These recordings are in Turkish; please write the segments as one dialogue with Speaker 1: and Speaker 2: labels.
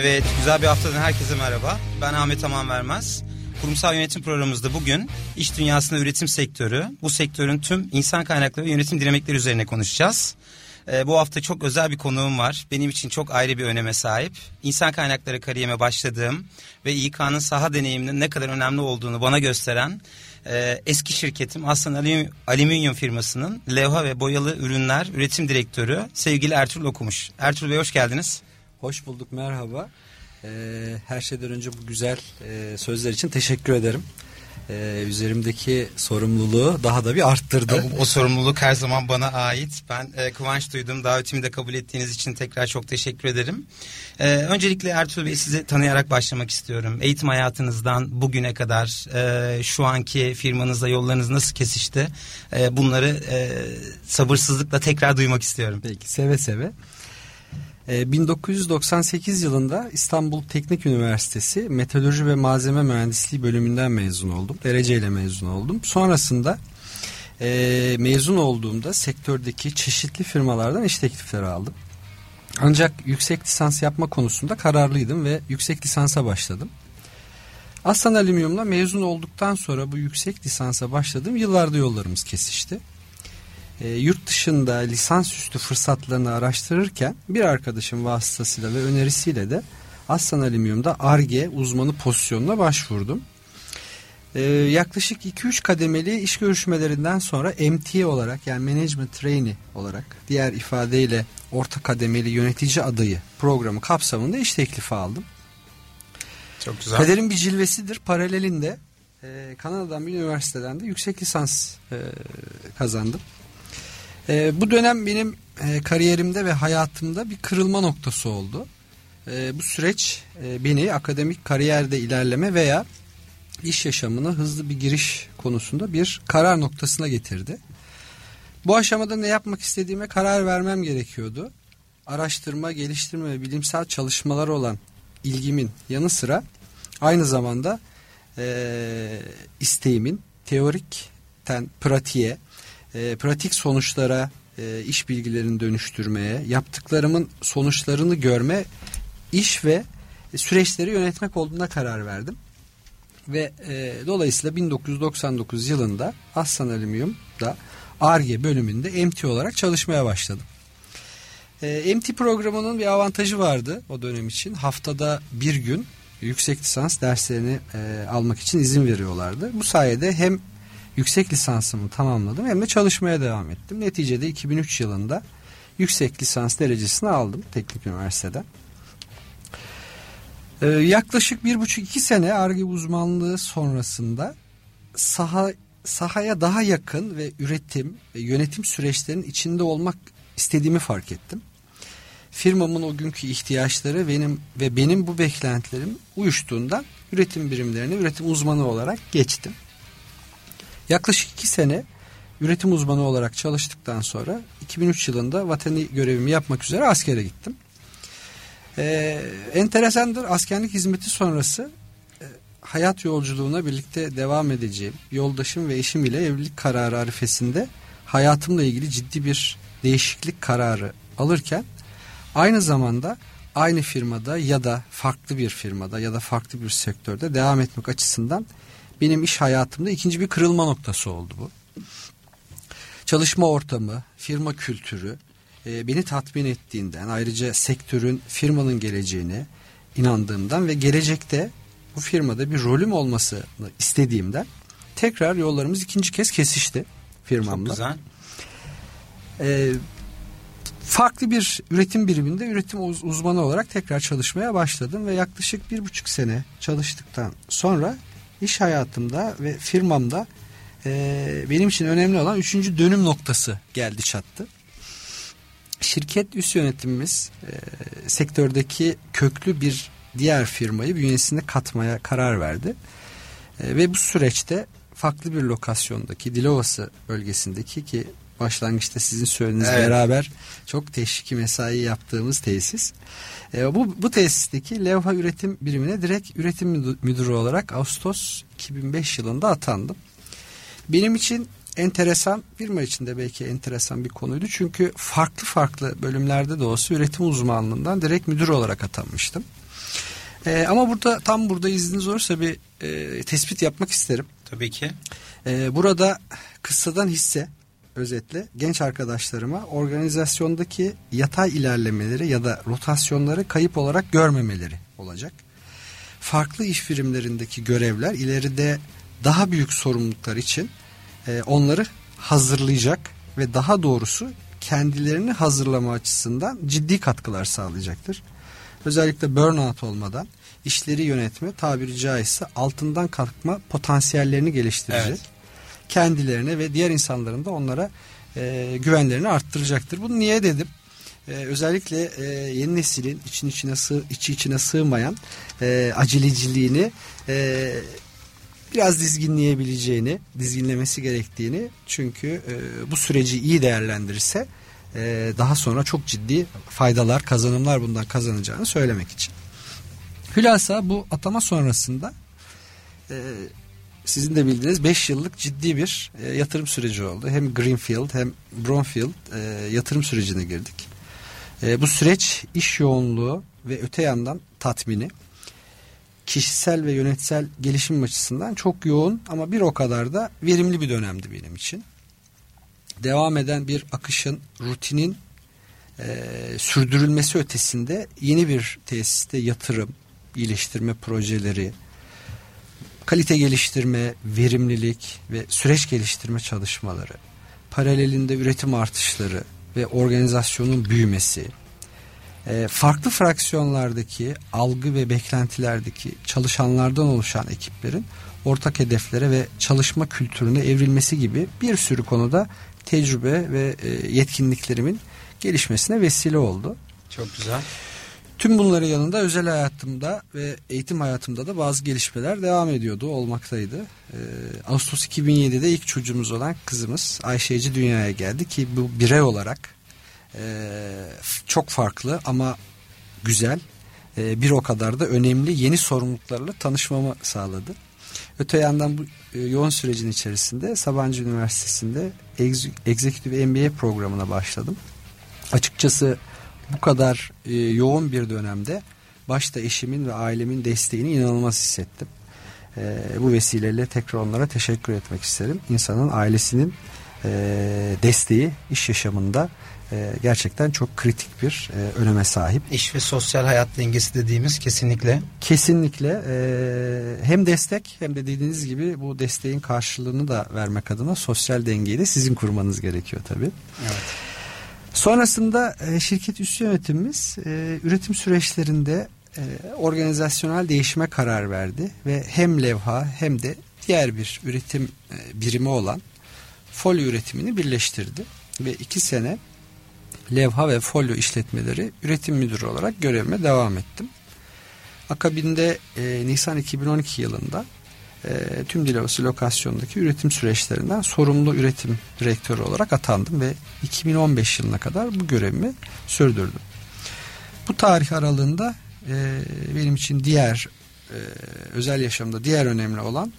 Speaker 1: Evet, güzel bir haftadan herkese merhaba. Ben Ahmet Aman Vermez. Kurumsal yönetim programımızda bugün iş dünyasında üretim sektörü, bu sektörün tüm insan kaynakları ve yönetim dinamikleri üzerine konuşacağız. Ee, bu hafta çok özel bir konuğum var. Benim için çok ayrı bir öneme sahip. İnsan kaynakları kariyerime başladığım ve İK'nın saha deneyiminin ne kadar önemli olduğunu bana gösteren e, eski şirketim Aslan Alüminyum, Alüminyum firmasının levha ve boyalı ürünler üretim direktörü sevgili Ertuğrul Okumuş. Ertuğrul Bey hoş geldiniz.
Speaker 2: Hoş bulduk merhaba. Ee, her şeyden önce bu güzel e, sözler için teşekkür ederim. Ee, üzerimdeki sorumluluğu daha da bir arttırdı.
Speaker 1: O, o sorumluluk her zaman bana ait. Ben e, kıvanç duydum. Davetimi de kabul ettiğiniz için tekrar çok teşekkür ederim. E, öncelikle Ertuğrul Bey sizi tanıyarak başlamak istiyorum. Eğitim hayatınızdan bugüne kadar e, şu anki firmanızla yollarınız nasıl kesişti? E, bunları e, sabırsızlıkla tekrar duymak istiyorum.
Speaker 2: Peki seve seve. 1998 ee, yılında İstanbul Teknik Üniversitesi Metalurji ve Malzeme Mühendisliği bölümünden mezun oldum. Dereceyle mezun oldum. Sonrasında e, mezun olduğumda sektördeki çeşitli firmalardan iş teklifleri aldım. Ancak yüksek lisans yapma konusunda kararlıydım ve yüksek lisansa başladım. Aslan Alüminyum'la mezun olduktan sonra bu yüksek lisansa başladım. Yıllarda yollarımız kesişti e, yurt dışında lisansüstü fırsatlarını araştırırken bir arkadaşım vasıtasıyla ve önerisiyle de Aslan Alüminyum'da ARGE uzmanı pozisyonuna başvurdum. Ee, yaklaşık 2-3 kademeli iş görüşmelerinden sonra MT olarak yani Management Trainee olarak diğer ifadeyle orta kademeli yönetici adayı programı kapsamında iş teklifi aldım.
Speaker 1: Çok güzel.
Speaker 2: Kaderin bir cilvesidir. Paralelinde e, Kanada'dan bir üniversiteden de yüksek lisans e, kazandım. E, bu dönem benim e, kariyerimde ve hayatımda bir kırılma noktası oldu. E, bu süreç e, beni akademik kariyerde ilerleme veya iş yaşamına hızlı bir giriş konusunda bir karar noktasına getirdi. Bu aşamada ne yapmak istediğime karar vermem gerekiyordu. Araştırma, geliştirme ve bilimsel çalışmalar olan ilgimin yanı sıra aynı zamanda e, isteğimin teorikten pratiğe e, pratik sonuçlara e, iş bilgilerini dönüştürmeye, yaptıklarımın sonuçlarını görme, iş ve süreçleri yönetmek olduğuna karar verdim. Ve e, dolayısıyla 1999 yılında Aslan Alüminyum'da ARGE bölümünde MT olarak çalışmaya başladım. E, MT programının bir avantajı vardı o dönem için. Haftada bir gün yüksek lisans derslerini e, almak için izin veriyorlardı. Bu sayede hem yüksek lisansımı tamamladım hem de çalışmaya devam ettim. Neticede 2003 yılında yüksek lisans derecesini aldım teknik üniversiteden. Ee, yaklaşık bir buçuk iki sene ARGE uzmanlığı sonrasında saha sahaya daha yakın ve üretim ve yönetim süreçlerinin içinde olmak istediğimi fark ettim. Firmamın o günkü ihtiyaçları benim ve benim bu beklentilerim uyuştuğundan üretim birimlerine üretim uzmanı olarak geçtim. Yaklaşık iki sene üretim uzmanı olarak çalıştıktan sonra 2003 yılında vatani görevimi yapmak üzere askere gittim. Ee, enteresandır askerlik hizmeti sonrası e, hayat yolculuğuna birlikte devam edeceğim yoldaşım ve eşim ile evlilik kararı arifesinde hayatımla ilgili ciddi bir değişiklik kararı alırken aynı zamanda aynı firmada ya da farklı bir firmada ya da farklı bir sektörde devam etmek açısından benim iş hayatımda ikinci bir kırılma noktası oldu bu. Çalışma ortamı, firma kültürü e, beni tatmin ettiğinden ayrıca sektörün firmanın geleceğine inandığımdan ve gelecekte bu firmada bir rolüm olmasını istediğimden tekrar yollarımız ikinci kez kesişti firmamla.
Speaker 1: Çok güzel.
Speaker 2: Ee, farklı bir üretim biriminde üretim uzmanı olarak tekrar çalışmaya başladım ve yaklaşık bir buçuk sene çalıştıktan sonra iş hayatımda ve firmamda e, benim için önemli olan üçüncü dönüm noktası geldi çattı. Şirket üst yönetimimiz e, sektördeki köklü bir diğer firmayı bünyesine katmaya karar verdi. E, ve bu süreçte farklı bir lokasyondaki Dilovası bölgesindeki ki başlangıçta sizin söylediğiniz evet. beraber çok teşviki mesai yaptığımız tesis. E, bu, bu tesisteki levha üretim birimine direkt üretim müdürü olarak Ağustos 2005 yılında atandım. Benim için enteresan, firma içinde belki enteresan bir konuydu. Çünkü farklı farklı bölümlerde de olsa üretim uzmanlığından direkt müdür olarak atanmıştım. E, ama burada tam burada izniniz olursa bir e, tespit yapmak isterim.
Speaker 1: Tabii ki.
Speaker 2: E, burada kıssadan hisse özetle genç arkadaşlarıma organizasyondaki yatay ilerlemeleri ya da rotasyonları kayıp olarak görmemeleri olacak. Farklı iş birimlerindeki görevler ileride daha büyük sorumluluklar için e, onları hazırlayacak ve daha doğrusu kendilerini hazırlama açısından ciddi katkılar sağlayacaktır. Özellikle burnout olmadan işleri yönetme tabiri caizse altından kalkma potansiyellerini geliştirecek. Evet. Kendilerine ve diğer insanların da onlara e, güvenlerini arttıracaktır. Bunu niye dedim? Ee, özellikle e, yeni neslin için içine sığ, içi içine sığmayan e, aceleciliğini e, biraz dizginleyebileceğini, dizginlemesi gerektiğini çünkü e, bu süreci iyi değerlendirirse e, daha sonra çok ciddi faydalar, kazanımlar bundan kazanacağını söylemek için. Hülasa bu atama sonrasında e, sizin de bildiğiniz 5 yıllık ciddi bir e, yatırım süreci oldu. Hem Greenfield hem Brownfield e, yatırım sürecine girdik. E, bu süreç iş yoğunluğu ve öte yandan tatmini kişisel ve yönetsel gelişim açısından çok yoğun ama bir o kadar da verimli bir dönemdi benim için. Devam eden bir akışın, rutinin e, sürdürülmesi ötesinde yeni bir tesiste yatırım, iyileştirme projeleri, kalite geliştirme, verimlilik ve süreç geliştirme çalışmaları, paralelinde üretim artışları ve organizasyonun büyümesi, e, farklı fraksiyonlardaki algı ve beklentilerdeki çalışanlardan oluşan ekiplerin ortak hedeflere ve çalışma kültürüne evrilmesi gibi bir sürü konuda tecrübe ve e, yetkinliklerimin gelişmesine vesile oldu.
Speaker 1: Çok güzel.
Speaker 2: Tüm bunların yanında özel hayatımda ve eğitim hayatımda da bazı gelişmeler devam ediyordu, olmaktaydı. Ee, Ağustos 2007'de ilk çocuğumuz olan kızımız Ayşe dünyaya geldi ki bu birey olarak e, çok farklı ama güzel e, bir o kadar da önemli yeni sorumluluklarla tanışmamı sağladı. Öte yandan bu e, yoğun sürecin içerisinde Sabancı Üniversitesi'nde Executive MBA programına başladım. Açıkçası bu kadar e, yoğun bir dönemde başta eşimin ve ailemin desteğini inanılmaz hissettim. E, bu vesileyle tekrar onlara teşekkür etmek isterim. İnsanın ailesinin e, desteği iş yaşamında e, gerçekten çok kritik bir e, öneme sahip.
Speaker 1: İş ve sosyal hayat dengesi dediğimiz kesinlikle.
Speaker 2: Kesinlikle e, hem destek hem de dediğiniz gibi bu desteğin karşılığını da vermek adına sosyal dengeyi de sizin kurmanız gerekiyor tabii. Evet. Sonrasında e, şirket üst yönetimimiz e, üretim süreçlerinde e, organizasyonel değişime karar verdi ve hem levha hem de diğer bir üretim birimi olan folyo üretimini birleştirdi ve iki sene levha ve folyo işletmeleri üretim müdürü olarak görevime devam ettim. Akabinde e, Nisan 2012 yılında e, tüm Dilovası lokasyondaki üretim süreçlerinden sorumlu üretim direktörü olarak atandım ve 2015 yılına kadar bu görevimi sürdürdüm. Bu tarih aralığında e, benim için diğer e, özel yaşamda diğer önemli olan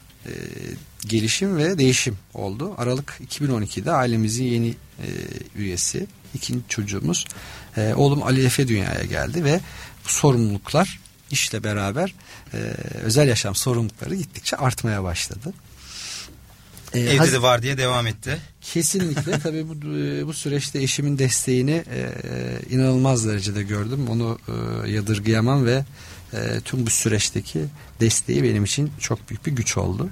Speaker 2: gelişim ve değişim oldu. Aralık 2012'de ailemizin yeni üyesi, ikinci çocuğumuz oğlum Ali Efe dünyaya geldi ve bu sorumluluklar işle beraber e, özel yaşam sorumlulukları gittikçe artmaya başladı.
Speaker 1: Ee, Evde de var diye devam etti.
Speaker 2: Kesinlikle tabii bu e, bu süreçte eşimin desteğini e, inanılmaz derecede gördüm. Onu e, yadırgayamam ve e, tüm bu süreçteki desteği benim için çok büyük bir güç oldu.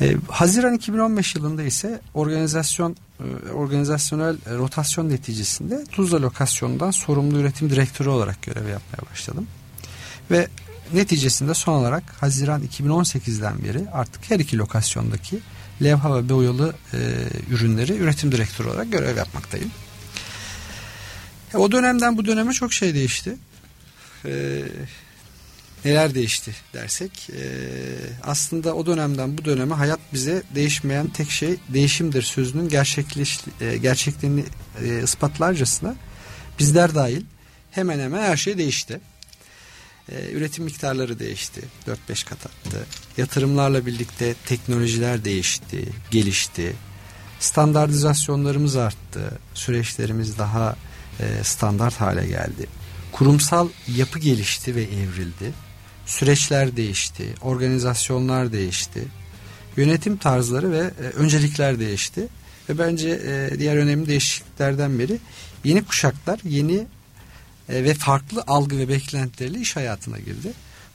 Speaker 2: E, Haziran 2015 yılında ise organizasyon e, organizasyonel rotasyon neticesinde Tuzla lokasyonundan sorumlu üretim direktörü olarak görev yapmaya başladım. Ve neticesinde son olarak Haziran 2018'den beri artık her iki lokasyondaki levha ve boyalı e, ürünleri üretim direktörü olarak görev yapmaktayım. E, o dönemden bu döneme çok şey değişti. E, neler değişti dersek e, aslında o dönemden bu döneme hayat bize değişmeyen tek şey değişimdir sözünün gerçekleş, e, gerçekliğini e, ispatlarcasına bizler dahil hemen hemen her şey değişti. E, üretim miktarları değişti. 4-5 kat arttı. Yatırımlarla birlikte teknolojiler değişti, gelişti. Standartizasyonlarımız arttı. Süreçlerimiz daha e, standart hale geldi. kurumsal yapı gelişti ve evrildi. Süreçler değişti, organizasyonlar değişti. Yönetim tarzları ve e, öncelikler değişti. Ve bence diğer önemli değişikliklerden biri yeni kuşaklar yeni e, ve farklı algı ve beklentilerle iş hayatına girdi.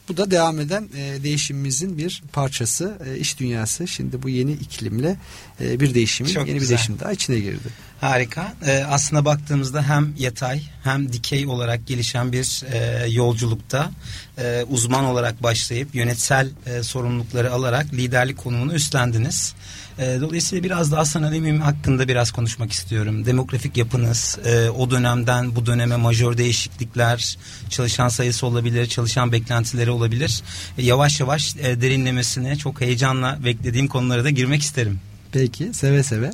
Speaker 2: Bu da devam eden e, değişimimizin bir parçası. E, iş dünyası şimdi bu yeni iklimle e, bir değişimin
Speaker 1: Çok
Speaker 2: yeni
Speaker 1: güzel.
Speaker 2: bir değişim daha içine girdi.
Speaker 1: Harika. Ee, aslında baktığımızda hem yatay hem dikey olarak gelişen bir e, yolculukta e, uzman olarak başlayıp yönetsel e, sorumlulukları alarak liderlik konumunu üstlendiniz. E, dolayısıyla biraz daha Hasan Alemim hakkında biraz konuşmak istiyorum. Demografik yapınız, e, o dönemden bu döneme majör değişiklikler, çalışan sayısı olabilir, çalışan beklentileri olabilir. E, yavaş yavaş e, derinlemesine çok heyecanla beklediğim konulara da girmek isterim.
Speaker 2: Peki seve seve.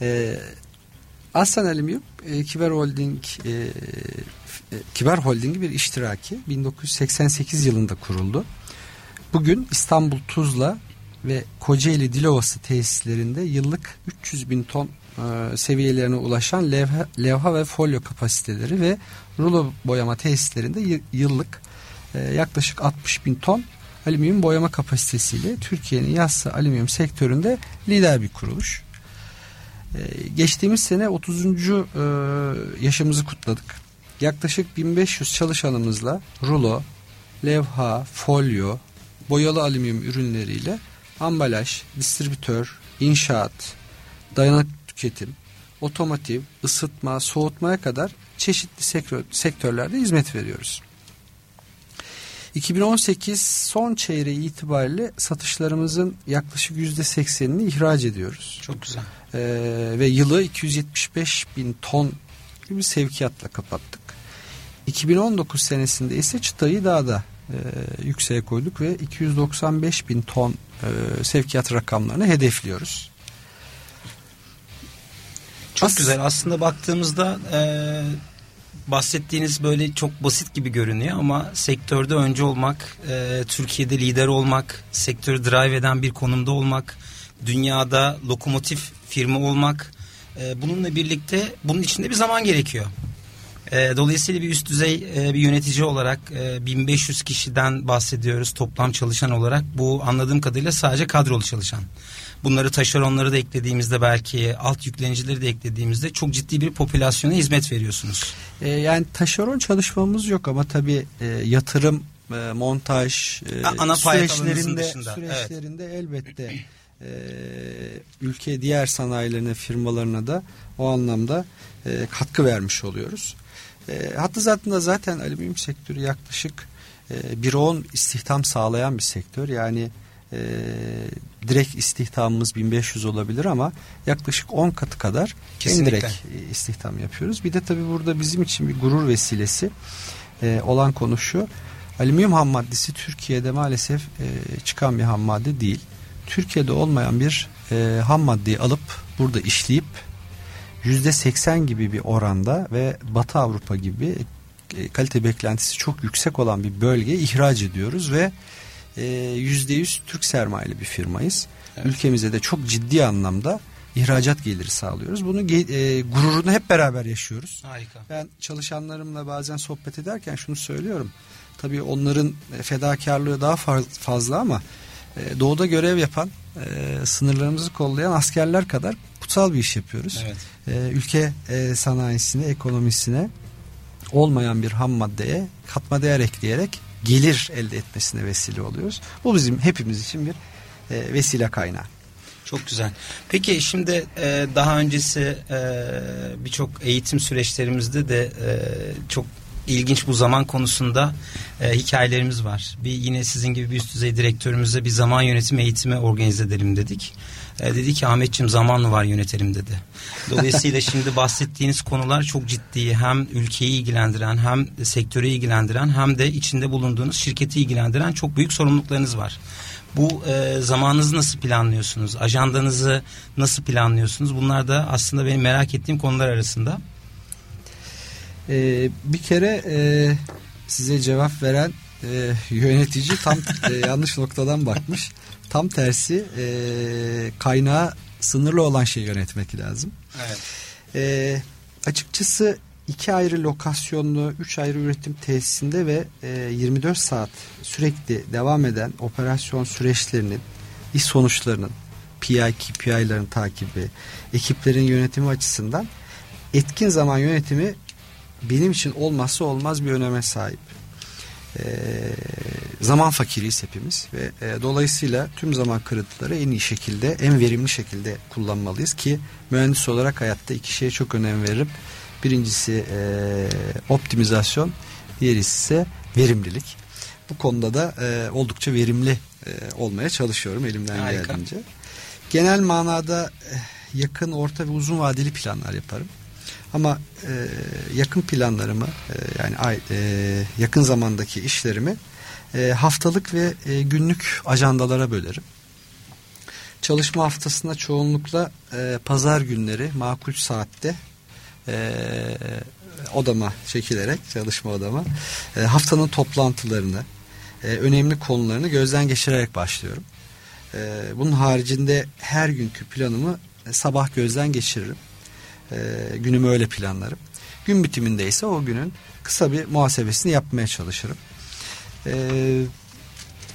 Speaker 2: Ee, Aslan Alüminyum e, Kiber Holding e, e, Kiber Holding'i bir iştiraki 1988 yılında kuruldu. Bugün İstanbul Tuzla ve Kocaeli Dilovası tesislerinde yıllık 300 bin ton e, seviyelerine ulaşan levha, levha ve folyo kapasiteleri ve rulo boyama tesislerinde yıllık e, yaklaşık 60 bin ton alüminyum boyama kapasitesiyle Türkiye'nin yassı alüminyum sektöründe lider bir kuruluş. Ee, geçtiğimiz sene 30. e, yaşımızı kutladık. Yaklaşık 1500 çalışanımızla rulo, levha, folyo, boyalı alüminyum ürünleriyle ambalaj, distribütör, inşaat, dayanıklı tüketim, otomotiv, ısıtma, soğutmaya kadar çeşitli sektör, sektörlerde hizmet veriyoruz. 2018 son çeyreği itibariyle satışlarımızın yaklaşık %80'ini ihraç ediyoruz.
Speaker 1: Çok güzel.
Speaker 2: Ee, ve yılı 275 bin ton gibi sevkiyatla kapattık. 2019 senesinde ise çıtayı daha da e, yükseğe koyduk ve 295 bin ton e, sevkiyat rakamlarını hedefliyoruz.
Speaker 1: Çok
Speaker 2: As-
Speaker 1: güzel. Aslında baktığımızda e, bahsettiğiniz böyle çok basit gibi görünüyor ama sektörde önce olmak, e, Türkiye'de lider olmak, sektörü drive eden bir konumda olmak, dünyada lokomotif firma olmak, e, bununla birlikte bunun içinde bir zaman gerekiyor. E, dolayısıyla bir üst düzey e, bir yönetici olarak e, 1500 kişiden bahsediyoruz toplam çalışan olarak. Bu anladığım kadarıyla sadece kadrolu çalışan. Bunları taşeronları da eklediğimizde belki alt yüklenicileri de eklediğimizde çok ciddi bir popülasyona hizmet veriyorsunuz.
Speaker 2: E, yani taşeron çalışmamız yok ama tabii e, yatırım, e, montaj, e,
Speaker 1: ana
Speaker 2: süreçlerinde, süreçlerinde elbette e, ülke diğer sanayilerine, firmalarına da o anlamda e, katkı vermiş oluyoruz. E, hatta zaten zaten alüminyum sektörü yaklaşık e, 1.10 istihdam sağlayan bir sektör. Yani e, direkt istihdamımız 1500 olabilir ama yaklaşık 10 katı kadar
Speaker 1: Kesinlikle.
Speaker 2: indirekt e, istihdam yapıyoruz. Bir de tabii burada bizim için bir gurur vesilesi e, olan konu şu. Alüminyum ham maddesi Türkiye'de maalesef e, çıkan bir ham madde değil. Türkiye'de olmayan bir e, ham maddeyi alıp burada işleyip %80 gibi bir oranda ve Batı Avrupa gibi e, kalite beklentisi çok yüksek olan bir bölgeye ihraç ediyoruz ve %100 Türk sermayeli bir firmayız.
Speaker 1: Evet.
Speaker 2: Ülkemize de çok ciddi anlamda ihracat geliri sağlıyoruz. Bunu e, gururunu hep beraber yaşıyoruz.
Speaker 1: Harika.
Speaker 2: Ben çalışanlarımla bazen sohbet ederken şunu söylüyorum. Tabii onların e, fedakarlığı daha faz- fazla ama e, doğuda görev yapan, e, sınırlarımızı kollayan askerler kadar kutsal bir iş yapıyoruz.
Speaker 1: Evet.
Speaker 2: E, ülke e, sanayisine, ekonomisine olmayan bir ham maddeye katma değer ekleyerek gelir elde etmesine vesile oluyoruz. Bu bizim hepimiz için bir e, vesile kaynağı.
Speaker 1: Çok güzel. Peki şimdi e, daha öncesi e, birçok eğitim süreçlerimizde de e, çok ilginç bu zaman konusunda e, hikayelerimiz var. Bir yine sizin gibi bir üst düzey direktörümüze bir zaman yönetimi eğitimi organize edelim dedik. E, dedi ki Ahmetçim zaman mı var yönetelim dedi. Dolayısıyla şimdi bahsettiğiniz konular çok ciddi. Hem ülkeyi ilgilendiren hem sektörü ilgilendiren hem de içinde bulunduğunuz şirketi ilgilendiren çok büyük sorumluluklarınız var. Bu e, zamanınızı nasıl planlıyorsunuz? Ajandanızı nasıl planlıyorsunuz? Bunlar da aslında benim merak ettiğim konular arasında.
Speaker 2: E, bir kere e, size cevap veren e, yönetici tam e, yanlış noktadan bakmış. Tam tersi e, kaynağı sınırlı olan şeyi yönetmek lazım.
Speaker 1: Evet.
Speaker 2: E, açıkçası iki ayrı lokasyonlu, üç ayrı üretim tesisinde ve e, 24 saat sürekli devam eden operasyon süreçlerinin, iş sonuçlarının, PI, KPI'ların takibi, ekiplerin yönetimi açısından etkin zaman yönetimi benim için olmazsa olmaz bir öneme sahip. E, zaman fakiriyiz hepimiz ve e, dolayısıyla tüm zaman kırıntıları en iyi şekilde, en verimli şekilde kullanmalıyız ki mühendis olarak hayatta iki şeye çok önem veririm. Birincisi e, optimizasyon, diğeri ise verimlilik. Bu konuda da e, oldukça verimli e, olmaya çalışıyorum elimden Harika. geldiğince. Genel manada e, yakın, orta ve uzun vadeli planlar yaparım. Ama e, yakın planlarımı e, yani ay, e, yakın zamandaki işlerimi e, haftalık ve e, günlük ajandalara bölerim. Çalışma haftasında çoğunlukla e, pazar günleri makul saatte e, odama çekilerek çalışma odama e, haftanın toplantılarını e, önemli konularını gözden geçirerek başlıyorum. E, bunun haricinde her günkü planımı e, sabah gözden geçiririm. E, günümü öyle planlarım. Gün bitiminde ise o günün kısa bir muhasebesini yapmaya çalışırım. E,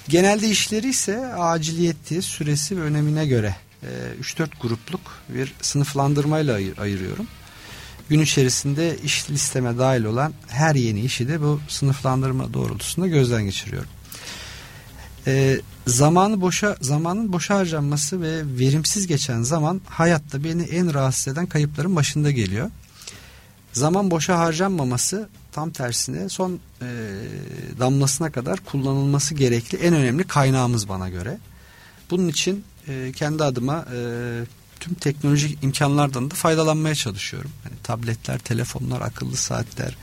Speaker 2: genelde işleri ise aciliyeti, süresi ve önemine göre e, 3-4 grupluk bir sınıflandırmayla ayır, ayırıyorum. Gün içerisinde iş listeme dahil olan her yeni işi de bu sınıflandırma doğrultusunda gözden geçiriyorum. E, zamanı boşa zamanın boşa harcanması ve verimsiz geçen zaman hayatta beni en rahatsız eden kayıpların başında geliyor. Zaman boşa harcanmaması tam tersine son e, damlasına kadar kullanılması gerekli en önemli kaynağımız bana göre. Bunun için e, kendi adıma e, tüm teknolojik imkanlardan da faydalanmaya çalışıyorum. Yani tabletler, telefonlar, akıllı saatler,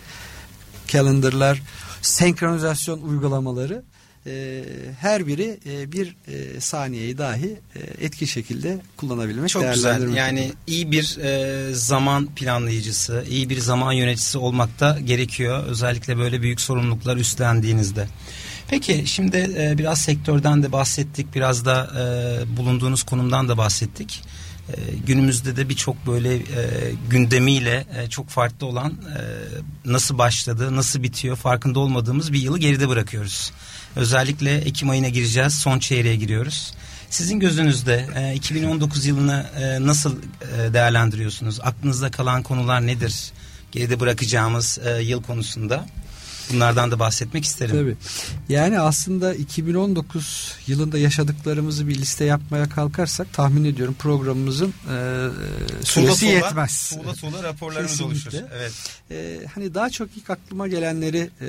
Speaker 2: calendar'lar, senkronizasyon uygulamaları e, her biri e, bir e, saniyeyi dahi e, etki şekilde kullanabilmek.
Speaker 1: Çok güzel. Yani iyi bir e, zaman planlayıcısı, iyi bir zaman yöneticisi olmak da gerekiyor. Özellikle böyle büyük sorumluluklar üstlendiğinizde. Peki şimdi e, biraz sektörden de bahsettik, biraz da e, bulunduğunuz konumdan da bahsettik. E, günümüzde de birçok böyle e, gündemiyle e, çok farklı olan e, nasıl başladı, nasıl bitiyor farkında olmadığımız bir yılı geride bırakıyoruz. Özellikle Ekim ayına gireceğiz. Son çeyreğe giriyoruz. Sizin gözünüzde e, 2019 yılını e, nasıl e, değerlendiriyorsunuz? Aklınızda kalan konular nedir? Geride bırakacağımız e, yıl konusunda. Bunlardan da bahsetmek isterim.
Speaker 2: Tabii. Yani aslında 2019 yılında yaşadıklarımızı bir liste yapmaya kalkarsak tahmin ediyorum programımızın e, süresi tuğla, yetmez.
Speaker 1: Tuğla tuğla raporlarımız oluşur. Evet.
Speaker 2: E, hani daha çok ilk aklıma gelenleri e,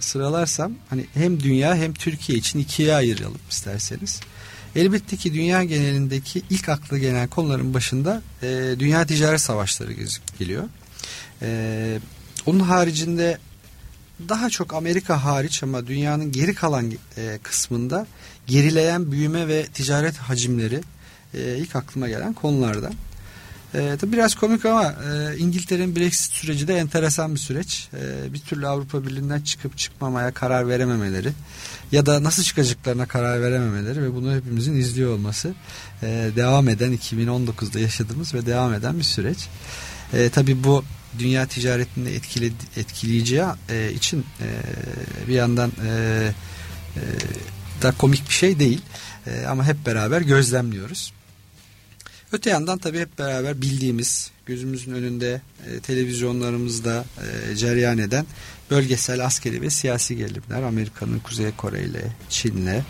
Speaker 2: sıralarsam hani hem dünya hem Türkiye için ikiye ayıralım isterseniz. Elbette ki dünya genelindeki ilk aklı gelen konuların başında e, dünya ticaret savaşları geliyor. E, onun haricinde daha çok Amerika hariç ama dünyanın geri kalan e, kısmında gerileyen büyüme ve ticaret hacimleri e, ilk aklıma gelen konulardan. E, tabi biraz komik ama e, İngiltere'nin Brexit süreci de enteresan bir süreç. E, bir türlü Avrupa Birliği'nden çıkıp çıkmamaya karar verememeleri ya da nasıl çıkacaklarına karar verememeleri ve bunu hepimizin izliyor olması e, devam eden 2019'da yaşadığımız ve devam eden bir süreç. E, tabii bu dünya ticaretini etkile, etkileyeceği e, için e, bir yandan e, e, da komik bir şey değil e, ama hep beraber gözlemliyoruz. Öte yandan tabii hep beraber bildiğimiz gözümüzün önünde e, televizyonlarımızda e, cereyan eden bölgesel askeri ve siyasi gerilimler Amerika'nın Kuzey Kore ile Çin'le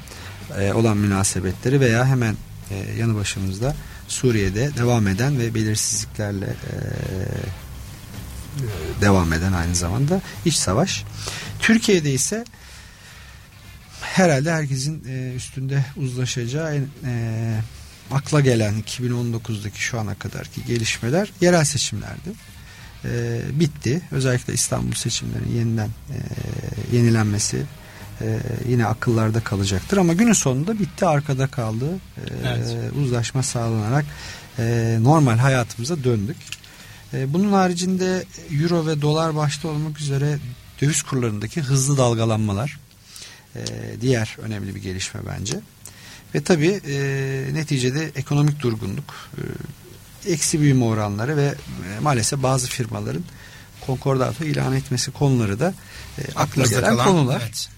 Speaker 2: e, olan münasebetleri veya hemen e, yanı başımızda Suriye'de devam eden ve belirsizliklerle e, devam eden aynı zamanda iç savaş. Türkiye'de ise herhalde herkesin e, üstünde uzlaşacağı en e, akla gelen 2019'daki şu ana kadarki gelişmeler yerel seçimlerdi. E, bitti. Özellikle İstanbul seçimlerinin yeniden e, yenilenmesi e, yine akıllarda kalacaktır. Ama günün sonunda bitti arkada kaldı. E, evet. Uzlaşma sağlanarak e, normal hayatımıza döndük. E, bunun haricinde euro ve dolar başta olmak üzere döviz kurlarındaki hızlı dalgalanmalar e, diğer önemli bir gelişme bence. Ve tabii e, neticede ekonomik durgunluk, eksi büyüme oranları ve maalesef bazı firmaların konkordato ilan etmesi konuları da akla gelen kalan, konular. Evet.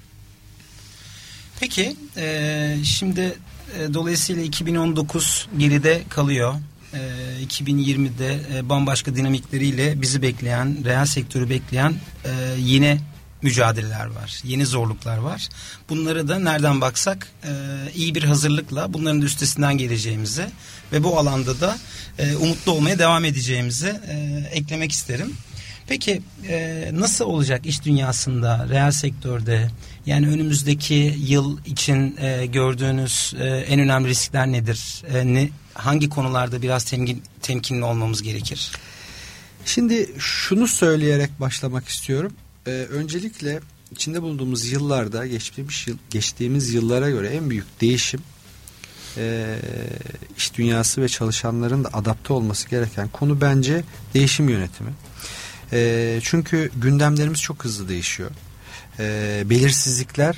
Speaker 1: Peki e, şimdi e, dolayısıyla 2019 geride kalıyor. E, 2020'de e, bambaşka dinamikleriyle bizi bekleyen, reel sektörü bekleyen yine mücadeleler var. Yeni zorluklar var. Bunları da nereden baksak e, iyi bir hazırlıkla bunların da üstesinden geleceğimizi ve bu alanda da e, umutlu olmaya devam edeceğimizi eklemek isterim. Peki nasıl olacak iş dünyasında, reel sektörde? Yani önümüzdeki yıl için gördüğünüz en önemli riskler nedir? Ne, hangi konularda biraz temkin, temkinli olmamız gerekir?
Speaker 2: Şimdi şunu söyleyerek başlamak istiyorum. Ee, öncelikle içinde bulunduğumuz yıllarda geçtiğimiz yıl geçtiğimiz yıllara göre en büyük değişim e, iş dünyası ve çalışanların da adapte olması gereken konu bence değişim yönetimi. E, çünkü gündemlerimiz çok hızlı değişiyor. E, belirsizlikler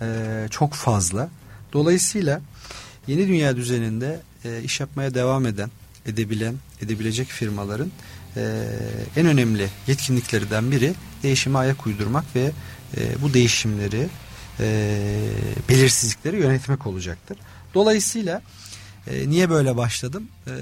Speaker 2: e, çok fazla. Dolayısıyla yeni dünya düzeninde e, iş yapmaya devam eden, edebilen, edebilecek firmaların e, en önemli yetkinliklerinden biri değişime ayak uydurmak ve e, bu değişimleri, e, belirsizlikleri yönetmek olacaktır. Dolayısıyla e, niye böyle başladım? E,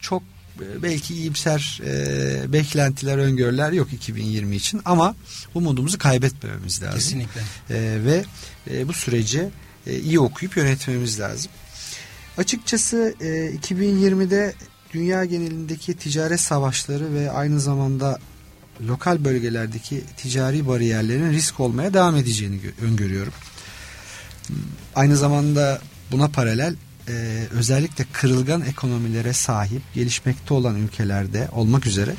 Speaker 2: çok e, belki iyimser e, beklentiler, öngörüler yok 2020 için ama umudumuzu kaybetmememiz lazım.
Speaker 1: Kesinlikle.
Speaker 2: E, ve e, bu süreci e, iyi okuyup yönetmemiz lazım. Açıkçası e, 2020'de dünya genelindeki ticaret savaşları ve aynı zamanda lokal bölgelerdeki ticari bariyerlerin risk olmaya devam edeceğini öngörüyorum. Aynı zamanda buna paralel e, özellikle kırılgan ekonomilere sahip gelişmekte olan ülkelerde olmak üzere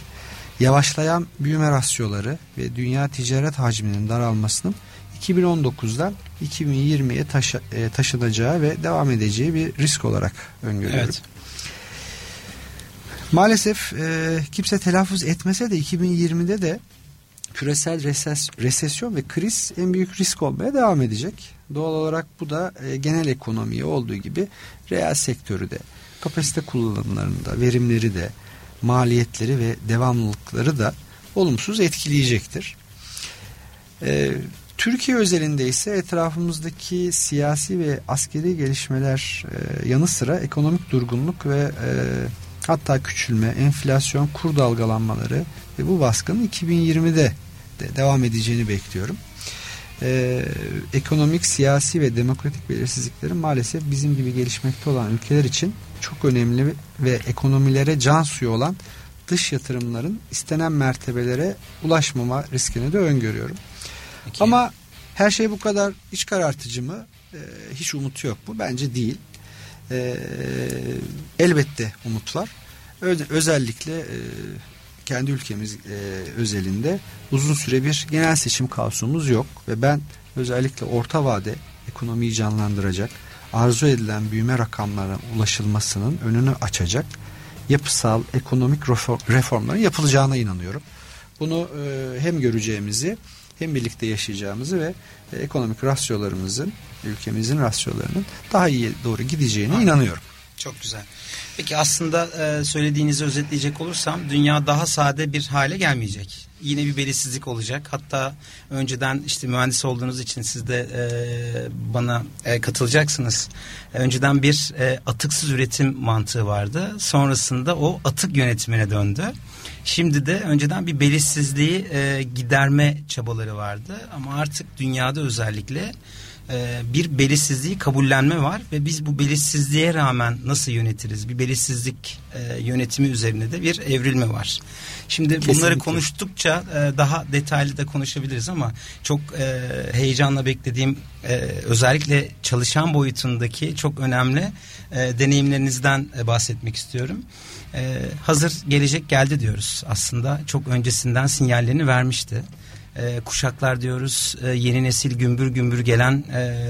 Speaker 2: yavaşlayan büyüme rasyoları ve dünya ticaret hacminin daralmasının 2019'dan 2020'ye taşı, e, taşınacağı ve devam edeceği bir risk olarak öngörüyorum. Evet. Maalesef e, kimse telaffuz etmese de 2020'de de küresel reses, resesyon ve kriz en büyük risk olmaya devam edecek. Doğal olarak bu da e, genel ekonomiye olduğu gibi reel sektörü de, kapasite kullanımlarında, verimleri de, maliyetleri ve devamlılıkları da olumsuz etkileyecektir. E, Türkiye özelinde ise etrafımızdaki siyasi ve askeri gelişmeler e, yanı sıra ekonomik durgunluk ve e, hatta küçülme, enflasyon, kur dalgalanmaları ve bu baskının 2020'de de devam edeceğini bekliyorum. Ee, ekonomik, siyasi ve demokratik belirsizliklerin maalesef bizim gibi gelişmekte olan ülkeler için çok önemli ve ekonomilere can suyu olan dış yatırımların istenen mertebelere ulaşmama riskini de öngörüyorum. Peki. Ama her şey bu kadar iç karartıcı mı? Ee, hiç umut yok mu? Bence değil. Ee, elbette umut var. Öz, özellikle e, kendi ülkemiz e, özelinde uzun süre bir genel seçim kaosumuz yok ve ben özellikle orta vade ekonomiyi canlandıracak, arzu edilen büyüme rakamlarına ulaşılmasının önünü açacak yapısal ekonomik reformların yapılacağına inanıyorum. Bunu e, hem göreceğimizi hem birlikte yaşayacağımızı ve e, ekonomik rasyolarımızın, ülkemizin rasyolarının daha iyi doğru gideceğine Aynen. inanıyorum.
Speaker 1: Çok güzel. Peki aslında e, söylediğinizi özetleyecek olursam dünya daha sade bir hale gelmeyecek. Yine bir belirsizlik olacak. Hatta önceden işte mühendis olduğunuz için siz de e, bana katılacaksınız. Önceden bir atıksız üretim mantığı vardı. Sonrasında o atık yönetimine döndü. Şimdi de önceden bir belirsizliği e, giderme çabaları vardı. Ama artık dünyada özellikle e, bir belirsizliği kabullenme var ve biz bu belirsizliğe rağmen nasıl yönetiriz? Bir belirsizlik e, yönetimi üzerine de bir evrilme var. Şimdi Kesinlikle. bunları konuştukça e, daha detaylı da konuşabiliriz ama çok e, heyecanla beklediğim e, özellikle çalışan boyutundaki çok önemli e, deneyimlerinizden e, bahsetmek istiyorum. E, hazır gelecek geldi diyoruz aslında çok öncesinden sinyallerini vermişti e, kuşaklar diyoruz. E, yeni nesil gümbür gümbür gelen e,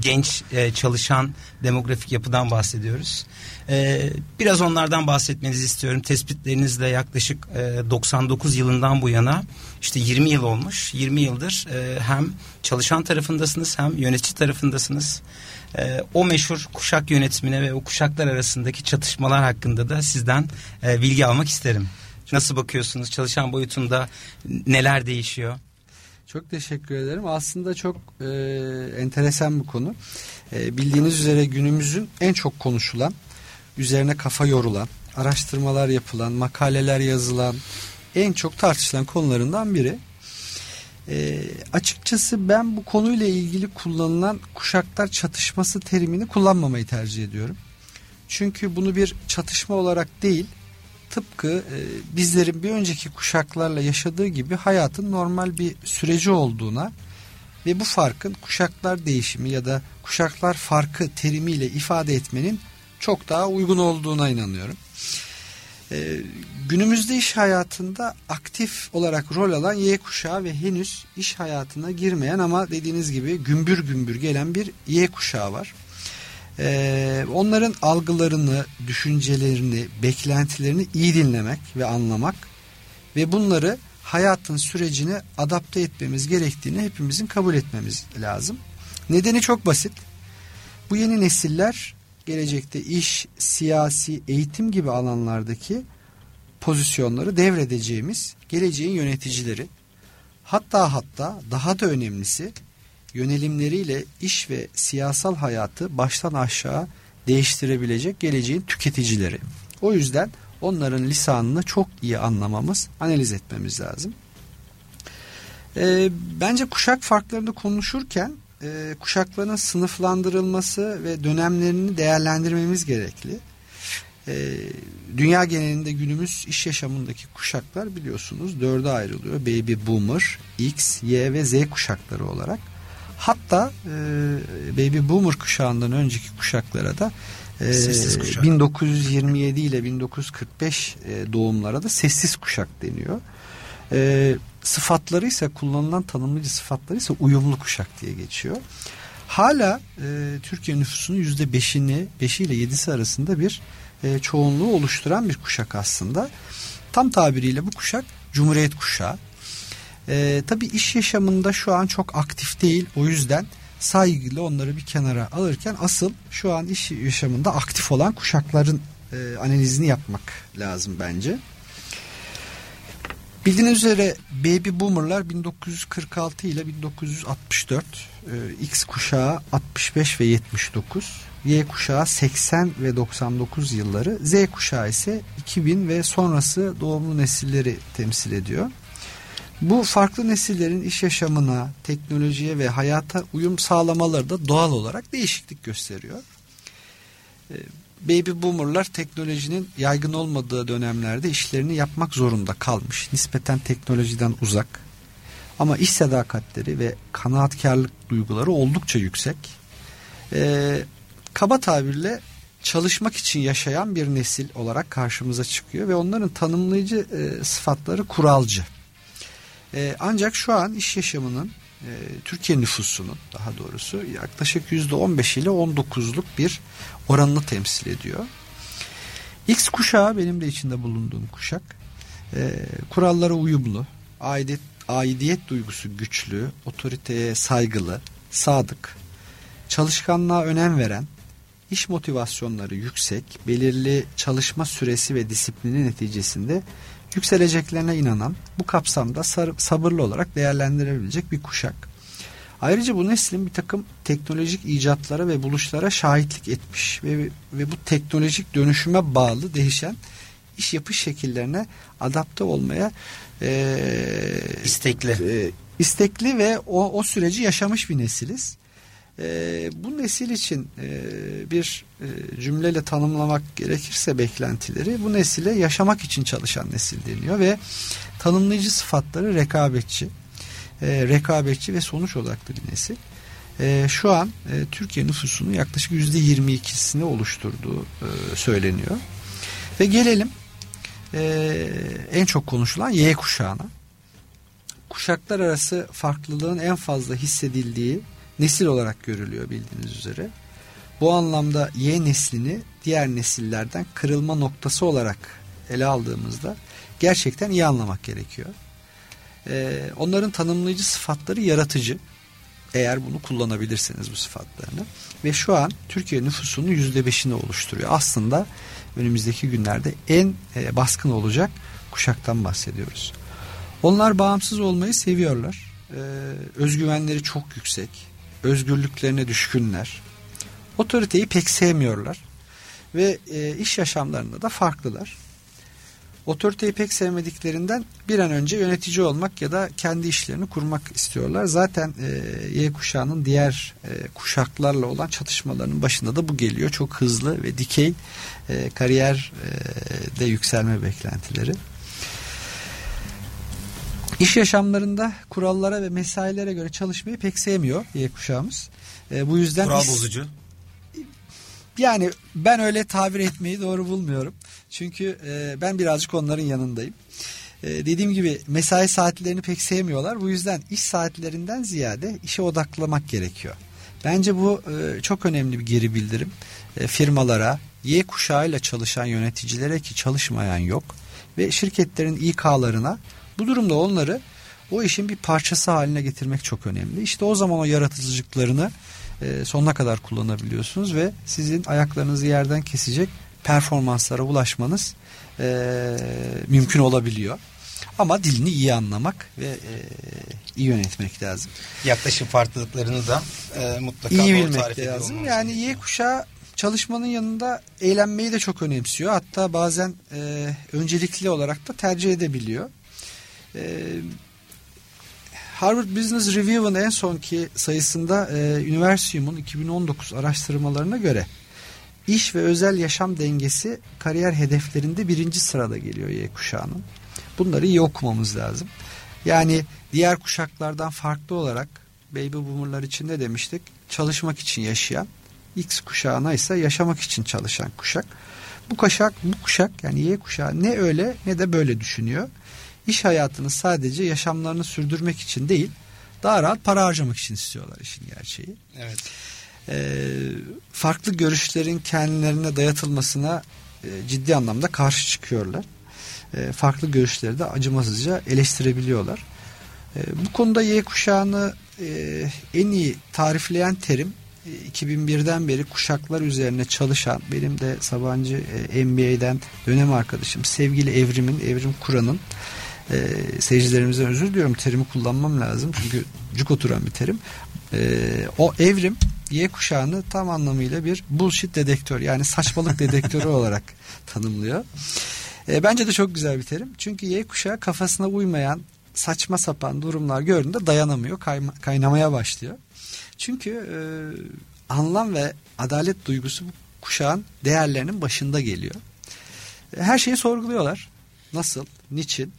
Speaker 1: genç e, çalışan demografik yapıdan bahsediyoruz. E, biraz onlardan bahsetmenizi istiyorum. Tespitlerinizle yaklaşık e, 99 yılından bu yana işte 20 yıl olmuş. 20 yıldır e, hem çalışan tarafındasınız hem yönetici tarafındasınız. E, o meşhur kuşak yönetimine ve o kuşaklar arasındaki çatışmalar hakkında da sizden e, bilgi almak isterim. Nasıl bakıyorsunuz? Çalışan boyutunda neler değişiyor?
Speaker 2: Çok teşekkür ederim. Aslında çok e, enteresan bir konu. E, bildiğiniz üzere günümüzün en çok konuşulan, üzerine kafa yorulan, araştırmalar yapılan, makaleler yazılan, en çok tartışılan konularından biri. E, açıkçası ben bu konuyla ilgili kullanılan kuşaklar çatışması terimini kullanmamayı tercih ediyorum. Çünkü bunu bir çatışma olarak değil, tıpkı e, bizlerin bir önceki kuşaklarla yaşadığı gibi hayatın normal bir süreci olduğuna ve bu farkın kuşaklar değişimi ya da kuşaklar farkı terimiyle ifade etmenin çok daha uygun olduğuna inanıyorum. Ee, günümüzde iş hayatında aktif olarak rol alan Y kuşağı ve henüz iş hayatına girmeyen ama dediğiniz gibi gümbür gümbür gelen bir Y kuşağı var. Ee, onların algılarını, düşüncelerini, beklentilerini iyi dinlemek ve anlamak ve bunları hayatın sürecine adapte etmemiz gerektiğini hepimizin kabul etmemiz lazım. Nedeni çok basit. Bu yeni nesiller gelecekte iş, siyasi, eğitim gibi alanlardaki pozisyonları devredeceğimiz geleceğin yöneticileri. Hatta hatta daha da önemlisi yönelimleriyle iş ve siyasal hayatı baştan aşağı değiştirebilecek geleceğin tüketicileri. O yüzden onların lisanını çok iyi anlamamız, analiz etmemiz lazım. E, bence kuşak farklarını konuşurken e, kuşakların sınıflandırılması ve dönemlerini değerlendirmemiz gerekli. E, dünya genelinde günümüz iş yaşamındaki kuşaklar biliyorsunuz dörde ayrılıyor. Baby Boomer, X, Y ve Z kuşakları olarak. Hatta e, Baby Boomer kuşağından önceki kuşaklara da e, 1927 ile 1945 e, doğumlara da sessiz kuşak deniyor. E, sıfatları ise kullanılan tanımlayıcı sıfatları ise uyumlu kuşak diye geçiyor. Hala e, Türkiye nüfusunun yüzde beşini, beşi ile yedisi arasında bir e, çoğunluğu oluşturan bir kuşak aslında. Tam tabiriyle bu kuşak Cumhuriyet kuşağı. E, tabii iş yaşamında şu an çok aktif değil. O yüzden saygıyla onları bir kenara alırken asıl şu an iş yaşamında aktif olan kuşakların e, analizini yapmak lazım bence. Bildiğiniz üzere Baby Boomer'lar 1946 ile 1964, e, X kuşağı 65 ve 79, Y kuşağı 80 ve 99 yılları, Z kuşağı ise 2000 ve sonrası doğumlu nesilleri temsil ediyor. Bu farklı nesillerin iş yaşamına, teknolojiye ve hayata uyum sağlamaları da doğal olarak değişiklik gösteriyor. E, baby boomerlar teknolojinin yaygın olmadığı dönemlerde işlerini yapmak zorunda kalmış. Nispeten teknolojiden uzak. Ama iş sadakatleri ve kanaatkarlık duyguları oldukça yüksek. Ee, kaba tabirle çalışmak için yaşayan bir nesil olarak karşımıza çıkıyor ve onların tanımlayıcı e, sıfatları kuralcı. E, ancak şu an iş yaşamının e, Türkiye nüfusunun daha doğrusu yaklaşık %15 ile 19'luk bir oranını temsil ediyor. X kuşağı benim de içinde bulunduğum kuşak. E, kurallara uyumlu, aidiyet, aidiyet duygusu güçlü, otoriteye saygılı, sadık, çalışkanlığa önem veren, iş motivasyonları yüksek, belirli çalışma süresi ve disiplini neticesinde yükseleceklerine inanan, bu kapsamda sabırlı olarak değerlendirebilecek bir kuşak. Ayrıca bu neslin bir takım teknolojik icatlara ve buluşlara şahitlik etmiş ve, ve bu teknolojik dönüşüme bağlı değişen iş yapış şekillerine adapte olmaya e,
Speaker 1: istekli
Speaker 2: e, istekli ve o, o süreci yaşamış bir nesiliz. E, bu nesil için e, bir e, cümleyle tanımlamak gerekirse beklentileri bu nesile yaşamak için çalışan nesil deniyor ve tanımlayıcı sıfatları rekabetçi, e, rekabetçi ve sonuç odaklı bir nesil. E, şu an e, Türkiye nüfusunun yaklaşık yüzde 22'sini oluşturduğu e, söyleniyor. Ve gelelim e, en çok konuşulan Y kuşağına. Kuşaklar arası farklılığın en fazla hissedildiği nesil olarak görülüyor bildiğiniz üzere. Bu anlamda Y neslini diğer nesillerden kırılma noktası olarak ele aldığımızda gerçekten iyi anlamak gerekiyor. Ee, onların tanımlayıcı sıfatları yaratıcı. Eğer bunu kullanabilirseniz bu sıfatlarını. Ve şu an Türkiye nüfusunun yüzde beşini oluşturuyor. Aslında önümüzdeki günlerde en e, baskın olacak kuşaktan bahsediyoruz. Onlar bağımsız olmayı seviyorlar. E, özgüvenleri çok yüksek. Özgürlüklerine düşkünler. Otoriteyi pek sevmiyorlar. Ve e, iş yaşamlarında da farklılar otoriteyi pek sevmediklerinden bir an önce yönetici olmak ya da kendi işlerini kurmak istiyorlar. Zaten e, Y kuşağının diğer e, kuşaklarla olan çatışmalarının başında da bu geliyor. Çok hızlı ve dikey e, kariyer e, yükselme beklentileri. İş yaşamlarında kurallara ve mesailere göre çalışmayı pek sevmiyor Y kuşağımız. E, bu yüzden
Speaker 1: kural bozucu.
Speaker 2: Yani ben öyle tabir etmeyi doğru bulmuyorum. Çünkü e, ben birazcık onların yanındayım. E, dediğim gibi mesai saatlerini pek sevmiyorlar. Bu yüzden iş saatlerinden ziyade işe odaklamak gerekiyor. Bence bu e, çok önemli bir geri bildirim. E, firmalara, Y kuşağıyla çalışan yöneticilere ki çalışmayan yok ve şirketlerin İK'larına bu durumda onları o işin bir parçası haline getirmek çok önemli. İşte o zaman o yaratıcılıklarını e, sonuna kadar kullanabiliyorsunuz ve sizin ayaklarınızı yerden kesecek performanslara ulaşmanız e, mümkün olabiliyor. Ama dilini iyi anlamak ve e, iyi yönetmek lazım.
Speaker 1: Yaklaşım farklılıklarını da e, mutlaka
Speaker 2: iyi bilmek lazım. Yani Y kuşağı çalışmanın yanında eğlenmeyi de çok önemsiyor. Hatta bazen e, öncelikli olarak da tercih edebiliyor. E, Harvard Business Review'un en sonki sayısında e, Universium'un 2019 araştırmalarına göre iş ve özel yaşam dengesi kariyer hedeflerinde birinci sırada geliyor Y kuşağının. Bunları iyi okumamız lazım. Yani diğer kuşaklardan farklı olarak baby boomerlar için ne demiştik? Çalışmak için yaşayan, X kuşağına ise yaşamak için çalışan kuşak. Bu kuşak, bu kuşak yani Y kuşağı ne öyle ne de böyle düşünüyor iş hayatını sadece yaşamlarını sürdürmek için değil daha rahat para harcamak için istiyorlar işin gerçeği.
Speaker 1: Evet.
Speaker 2: Ee, farklı görüşlerin kendilerine dayatılmasına e, ciddi anlamda karşı çıkıyorlar. E, farklı görüşleri de acımasızca eleştirebiliyorlar. E, bu konuda Y kuşağını e, en iyi tarifleyen terim 2001'den beri kuşaklar üzerine çalışan benim de Sabancı e, MBA'den dönem arkadaşım sevgili Evrim'in Evrim Kur'an'ın e, seyircilerimizden özür diliyorum terimi kullanmam lazım çünkü cuk oturan bir terim. E, o evrim Y kuşağını tam anlamıyla bir bullshit dedektör yani saçmalık dedektörü olarak tanımlıyor. E, bence de çok güzel bir terim. Çünkü Y kuşağı kafasına uymayan saçma sapan durumlar gördüğünde dayanamıyor, kayma, kaynamaya başlıyor. Çünkü e, anlam ve adalet duygusu bu kuşağın değerlerinin başında geliyor. E, her şeyi sorguluyorlar. Nasıl, niçin,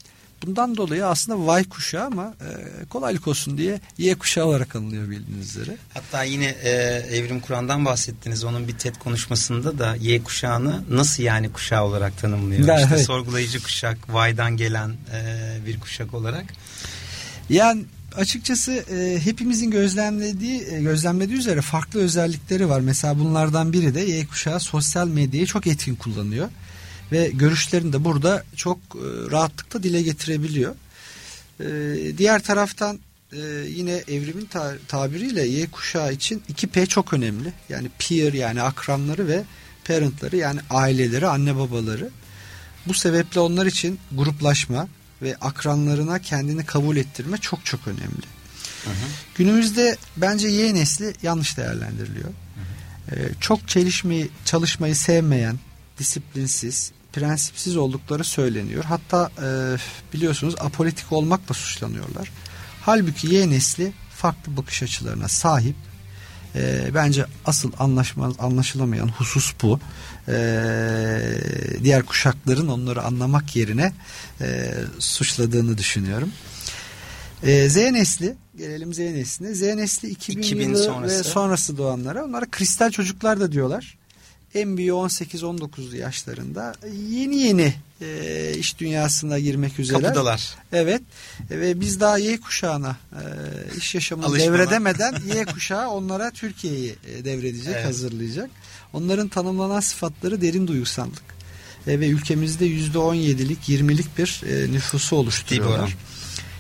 Speaker 2: Bundan dolayı aslında Y kuşağı ama e, kolaylık olsun diye Y kuşağı olarak anılıyor bildiğiniz üzere.
Speaker 1: Hatta yine e, Evrim Kur'an'dan bahsettiniz. Onun bir TED konuşmasında da Y kuşağını nasıl yani kuşağı olarak tanımlıyor? Ya, işte evet. sorgulayıcı kuşak, Y'dan gelen e, bir kuşak olarak.
Speaker 2: Yani açıkçası e, hepimizin gözlemlediği e, gözlemlediği üzere farklı özellikleri var. Mesela bunlardan biri de Y kuşağı sosyal medyayı çok etkin kullanıyor ve görüşlerini de burada çok e, rahatlıkla dile getirebiliyor. E, diğer taraftan e, yine evrimin tabiriyle Y kuşağı için 2P çok önemli. Yani peer yani akranları ve parentları yani aileleri, anne babaları. Bu sebeple onlar için gruplaşma ve akranlarına kendini kabul ettirme çok çok önemli. Hı hı. Günümüzde bence Y nesli yanlış değerlendiriliyor. Hı hı. Ee, çok çelişmeyi, çalışmayı sevmeyen, disiplinsiz, prensipsiz oldukları söyleniyor. Hatta e, biliyorsunuz apolitik olmakla suçlanıyorlar. Halbuki Y nesli farklı bakış açılarına sahip. E, bence asıl anlaşma, anlaşılamayan husus bu. E, diğer kuşakların onları anlamak yerine e, suçladığını düşünüyorum. E, Z nesli gelelim Z nesline. Z nesli 2000, 2000 yılı sonrası. ve sonrası doğanlara onlara kristal çocuklar da diyorlar en büyüğü 18-19 yaşlarında yeni yeni e, iş dünyasına girmek üzere.
Speaker 1: Kapıdalar.
Speaker 2: Evet ve biz daha Y kuşağına e, iş yaşamını devredemeden Y kuşağı onlara Türkiye'yi e, devredecek, evet. hazırlayacak. Onların tanımlanan sıfatları derin duygusallık e, ve ülkemizde %17'lik 20'lik bir e, nüfusu oluşturuyorlar.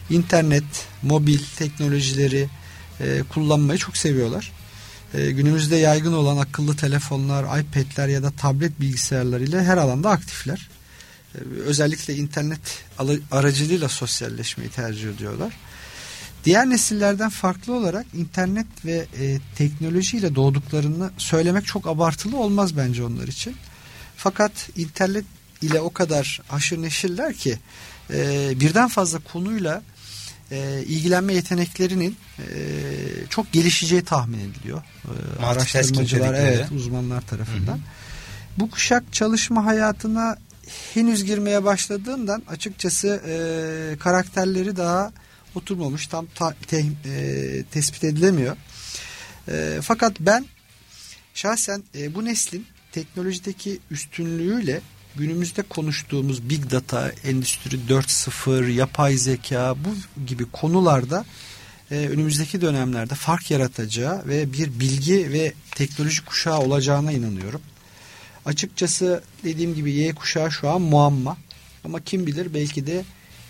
Speaker 2: İnternet, mobil teknolojileri e, kullanmayı çok seviyorlar e, günümüzde yaygın olan akıllı telefonlar, iPad'ler ya da tablet bilgisayarlar ile her alanda aktifler. E, özellikle internet aracılığıyla sosyalleşmeyi tercih ediyorlar. Diğer nesillerden farklı olarak internet ve e, teknolojiyle doğduklarını söylemek çok abartılı olmaz bence onlar için. Fakat internet ile o kadar haşır neşirler ki e, birden fazla konuyla e, ilgilenme yeteneklerinin e, çok gelişeceği tahmin ediliyor. E, araştırmacılar, evet, uzmanlar tarafından. Hı hı. Bu kuşak çalışma hayatına henüz girmeye başladığından açıkçası e, karakterleri daha oturmamış, tam ta, te, e, tespit edilemiyor. E, fakat ben şahsen e, bu neslin teknolojideki üstünlüğüyle günümüzde konuştuğumuz big data, endüstri 4.0, yapay zeka bu gibi konularda e, önümüzdeki dönemlerde fark yaratacağı ve bir bilgi ve teknoloji kuşağı olacağına inanıyorum. Açıkçası dediğim gibi Y kuşağı şu an muamma. Ama kim bilir belki de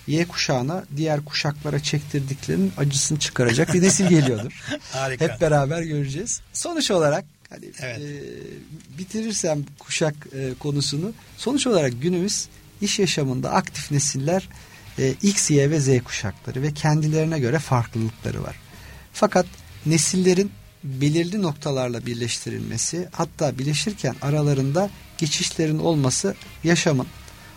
Speaker 2: Y kuşağına diğer kuşaklara çektirdiklerinin acısını çıkaracak bir nesil geliyordur. Harika. Hep beraber göreceğiz. Sonuç olarak hani evet. e, bitirirsem kuşak e, konusunu sonuç olarak günümüz iş yaşamında aktif nesiller e, X, Y ve Z kuşakları ve kendilerine göre farklılıkları var. Fakat nesillerin belirli noktalarla birleştirilmesi hatta birleşirken aralarında geçişlerin olması yaşamın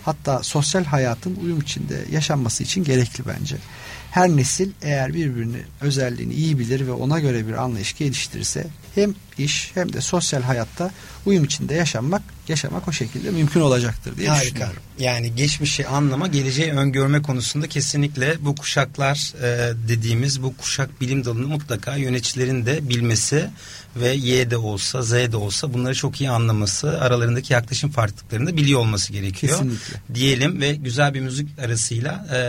Speaker 2: hatta sosyal hayatın uyum içinde yaşanması için gerekli bence. Her nesil eğer birbirini özelliğini iyi bilir ve ona göre bir anlayış geliştirirse hem iş hem de sosyal hayatta uyum içinde yaşanmak yaşamak o şekilde mümkün olacaktır diye Harika. düşünüyorum.
Speaker 3: Yani geçmişi anlama, geleceği öngörme konusunda kesinlikle bu kuşaklar e, dediğimiz bu kuşak bilim dalını mutlaka yöneticilerin de bilmesi ve Y de olsa Z de olsa bunları çok iyi anlaması, aralarındaki yaklaşım farklılıklarını da biliyor olması gerekiyor. Kesinlikle. Diyelim ve güzel bir müzik arasıyla e,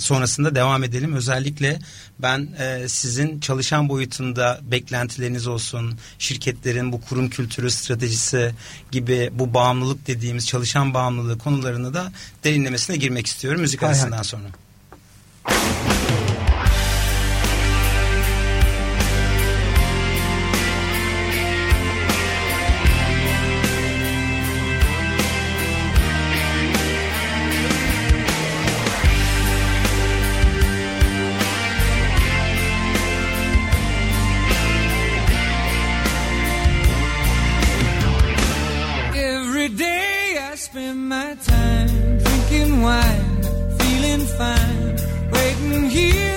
Speaker 3: sonrasında devam edelim. Özellikle ben e, sizin çalışan boyutunda beklentileriniz olsun, şirketlerin bu kurum kültürü stratejisi gibi bu bağımlılık dediğimiz çalışan bağımlılığı konularını da derinlemesine girmek istiyorum müzik arasından sonra. spend my time drinking wine, feeling fine, waiting here.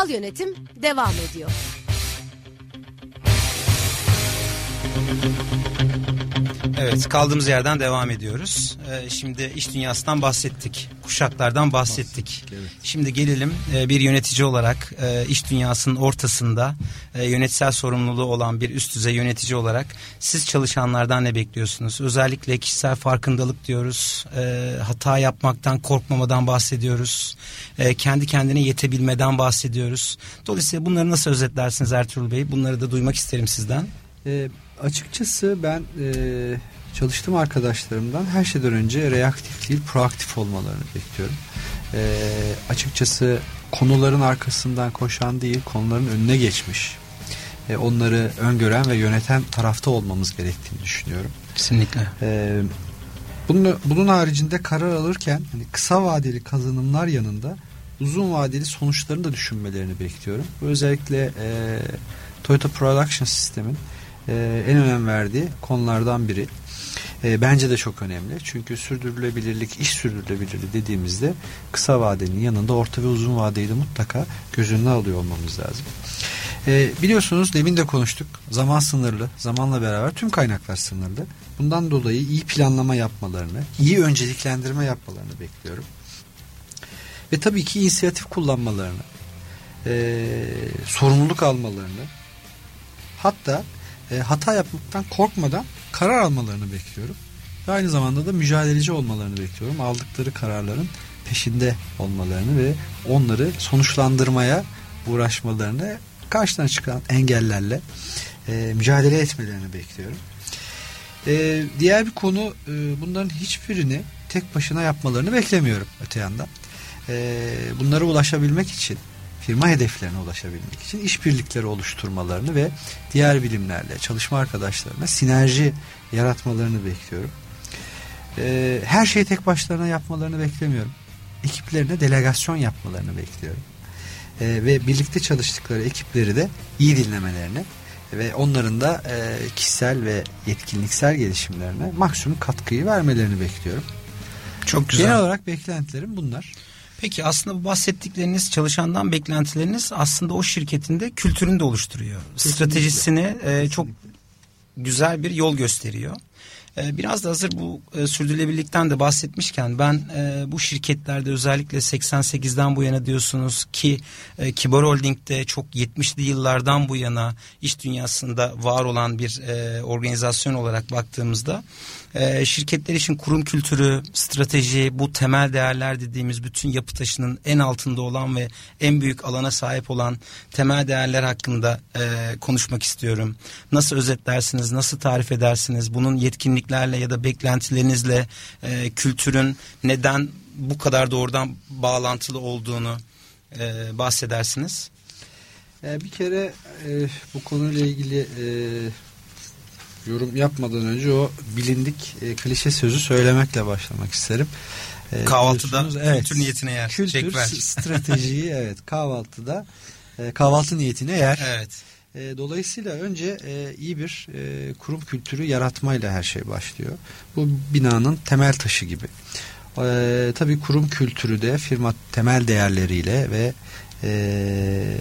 Speaker 4: Kurumsal yönetim devam ediyor.
Speaker 1: Evet kaldığımız yerden devam ediyoruz. Ee, şimdi iş dünyasından bahsettik. Kuşaklardan bahsettik.
Speaker 2: Evet.
Speaker 1: Şimdi gelelim e, bir yönetici olarak e, iş dünyasının ortasında e, yönetsel sorumluluğu olan bir üst düzey yönetici olarak siz çalışanlardan ne bekliyorsunuz? Özellikle kişisel farkındalık diyoruz. Hata yapmaktan korkmamadan bahsediyoruz. Kendi kendine yetebilmeden bahsediyoruz. Dolayısıyla bunları nasıl özetlersiniz Ertuğrul Bey? Bunları da duymak isterim sizden.
Speaker 2: E, açıkçası ben e, çalıştığım arkadaşlarımdan her şeyden önce reaktif değil proaktif olmalarını bekliyorum. E, açıkçası konuların arkasından koşan değil konuların önüne geçmiş. E, onları öngören ve yöneten tarafta olmamız gerektiğini düşünüyorum.
Speaker 1: Kesinlikle.
Speaker 2: E, bunun, bunun haricinde karar alırken hani kısa vadeli kazanımlar yanında uzun vadeli sonuçlarını da düşünmelerini bekliyorum. Bu özellikle e, Toyota Production System'in e, en önem verdiği konulardan biri. E, bence de çok önemli. Çünkü sürdürülebilirlik, iş sürdürülebilirliği dediğimizde kısa vadenin yanında orta ve uzun vadeyi de mutlaka göz önüne alıyor olmamız lazım. E, biliyorsunuz demin de konuştuk. Zaman sınırlı. Zamanla beraber tüm kaynaklar sınırlı. Bundan dolayı iyi planlama yapmalarını, iyi önceliklendirme yapmalarını bekliyorum. Ve tabii ki inisiyatif kullanmalarını, e, sorumluluk almalarını, hatta e, hata yapmaktan korkmadan karar almalarını bekliyorum. Ve aynı zamanda da mücadeleci olmalarını bekliyorum. Aldıkları kararların peşinde olmalarını ve onları sonuçlandırmaya uğraşmalarını karşıdan çıkan engellerle e, mücadele etmelerini bekliyorum. E, diğer bir konu e, bunların hiçbirini tek başına yapmalarını beklemiyorum öte yandan. E, bunlara ulaşabilmek için firma hedeflerine ulaşabilmek için işbirlikleri oluşturmalarını ve diğer bilimlerle çalışma arkadaşlarına sinerji yaratmalarını bekliyorum. Ee, her şeyi tek başlarına yapmalarını beklemiyorum. Ekiplerine delegasyon yapmalarını bekliyorum. Ee, ve birlikte çalıştıkları ekipleri de iyi dinlemelerini ve onların da e, kişisel ve yetkinliksel gelişimlerine maksimum katkıyı vermelerini bekliyorum.
Speaker 1: Çok güzel.
Speaker 2: Genel olarak beklentilerim bunlar.
Speaker 1: Peki aslında bu bahsettikleriniz çalışandan beklentileriniz aslında o şirketin de kültürünü de oluşturuyor.
Speaker 2: Kesinlikle.
Speaker 1: Stratejisini e, çok güzel bir yol gösteriyor. E, biraz da hazır bu e, sürdürülebilirlikten de bahsetmişken ben e, bu şirketlerde özellikle 88'den bu yana diyorsunuz ki e, Kibar Holding'de çok 70'li yıllardan bu yana iş dünyasında var olan bir organizasyon olarak baktığımızda şirketler için kurum kültürü, strateji, bu temel değerler dediğimiz bütün yapı taşının en altında olan ve en büyük alana sahip olan temel değerler hakkında konuşmak istiyorum. Nasıl özetlersiniz, nasıl tarif edersiniz? Bunun yetkinliklerle ya da beklentilerinizle e, kültürün neden bu kadar doğrudan bağlantılı olduğunu e, bahsedersiniz.
Speaker 2: E, bir kere e, bu konuyla ilgili e, yorum yapmadan önce o bilindik e, klişe sözü söylemekle başlamak isterim. E,
Speaker 1: Kahvaltıda
Speaker 2: evet,
Speaker 1: kültür niyetine yer.
Speaker 2: Kültür
Speaker 1: Çek
Speaker 2: stratejiyi evet kahvaltıda e, kahvaltı niyetine yer.
Speaker 1: Evet.
Speaker 2: E, dolayısıyla önce e, iyi bir e, kurum kültürü yaratmayla her şey başlıyor. Bu binanın temel taşı gibi. E, tabii kurum kültürü de firma temel değerleriyle ve e,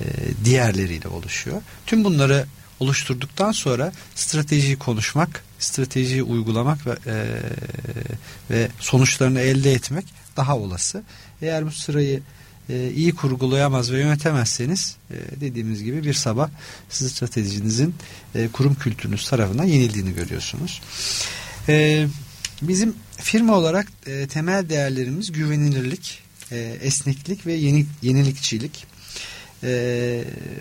Speaker 2: diğerleriyle oluşuyor. Tüm bunları oluşturduktan sonra stratejiyi konuşmak, stratejiyi uygulamak ve, e, ve sonuçlarını elde etmek daha olası. Eğer bu sırayı e, iyi kurgulayamaz ve yönetemezseniz e, dediğimiz gibi bir sabah sizin stratejinizin e, kurum kültürünüz tarafından yenildiğini görüyorsunuz. E, bizim firma olarak e, temel değerlerimiz güvenilirlik, esneklik ve yeni, yenilikçilik.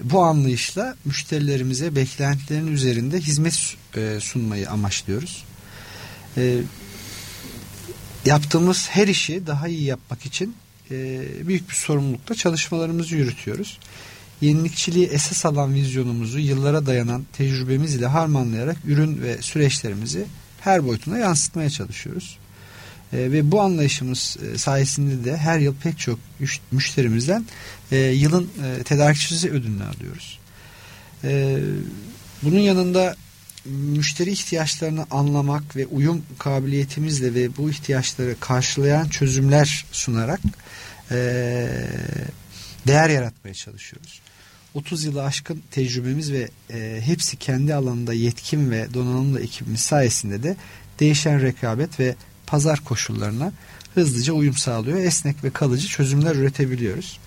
Speaker 2: Bu anlayışla müşterilerimize beklentilerin üzerinde hizmet sunmayı amaçlıyoruz. Yaptığımız her işi daha iyi yapmak için e, büyük bir sorumlulukla çalışmalarımızı yürütüyoruz. Yenilikçiliği esas alan vizyonumuzu yıllara dayanan tecrübemiz ile harmanlayarak ürün ve süreçlerimizi her boyutuna yansıtmaya çalışıyoruz. E, ve bu anlayışımız e, sayesinde de her yıl pek çok müş- müşterimizden e, yılın e, tedarikçisi ödülünü alıyoruz. E, bunun yanında müşteri ihtiyaçlarını anlamak ve uyum kabiliyetimizle ve bu ihtiyaçları karşılayan çözümler sunarak e, değer yaratmaya çalışıyoruz. 30 yılı aşkın tecrübemiz ve e, hepsi kendi alanında yetkin ve donanımlı ekibimiz sayesinde de değişen rekabet ve pazar koşullarına hızlıca uyum sağlıyor. Esnek ve kalıcı çözümler üretebiliyoruz.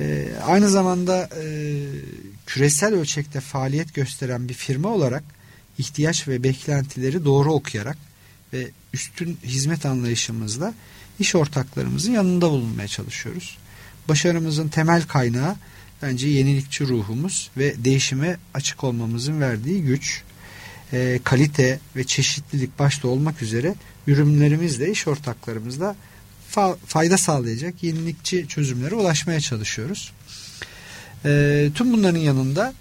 Speaker 2: E, aynı zamanda e, küresel ölçekte faaliyet gösteren bir firma olarak ihtiyaç ve beklentileri doğru okuyarak ve üstün hizmet anlayışımızla iş ortaklarımızın yanında bulunmaya çalışıyoruz. Başarımızın temel kaynağı bence yenilikçi ruhumuz ve değişime açık olmamızın verdiği güç, e, kalite ve çeşitlilik başta olmak üzere ürünlerimizle, iş ortaklarımızla fa- fayda sağlayacak yenilikçi çözümlere ulaşmaya çalışıyoruz. E, tüm bunların yanında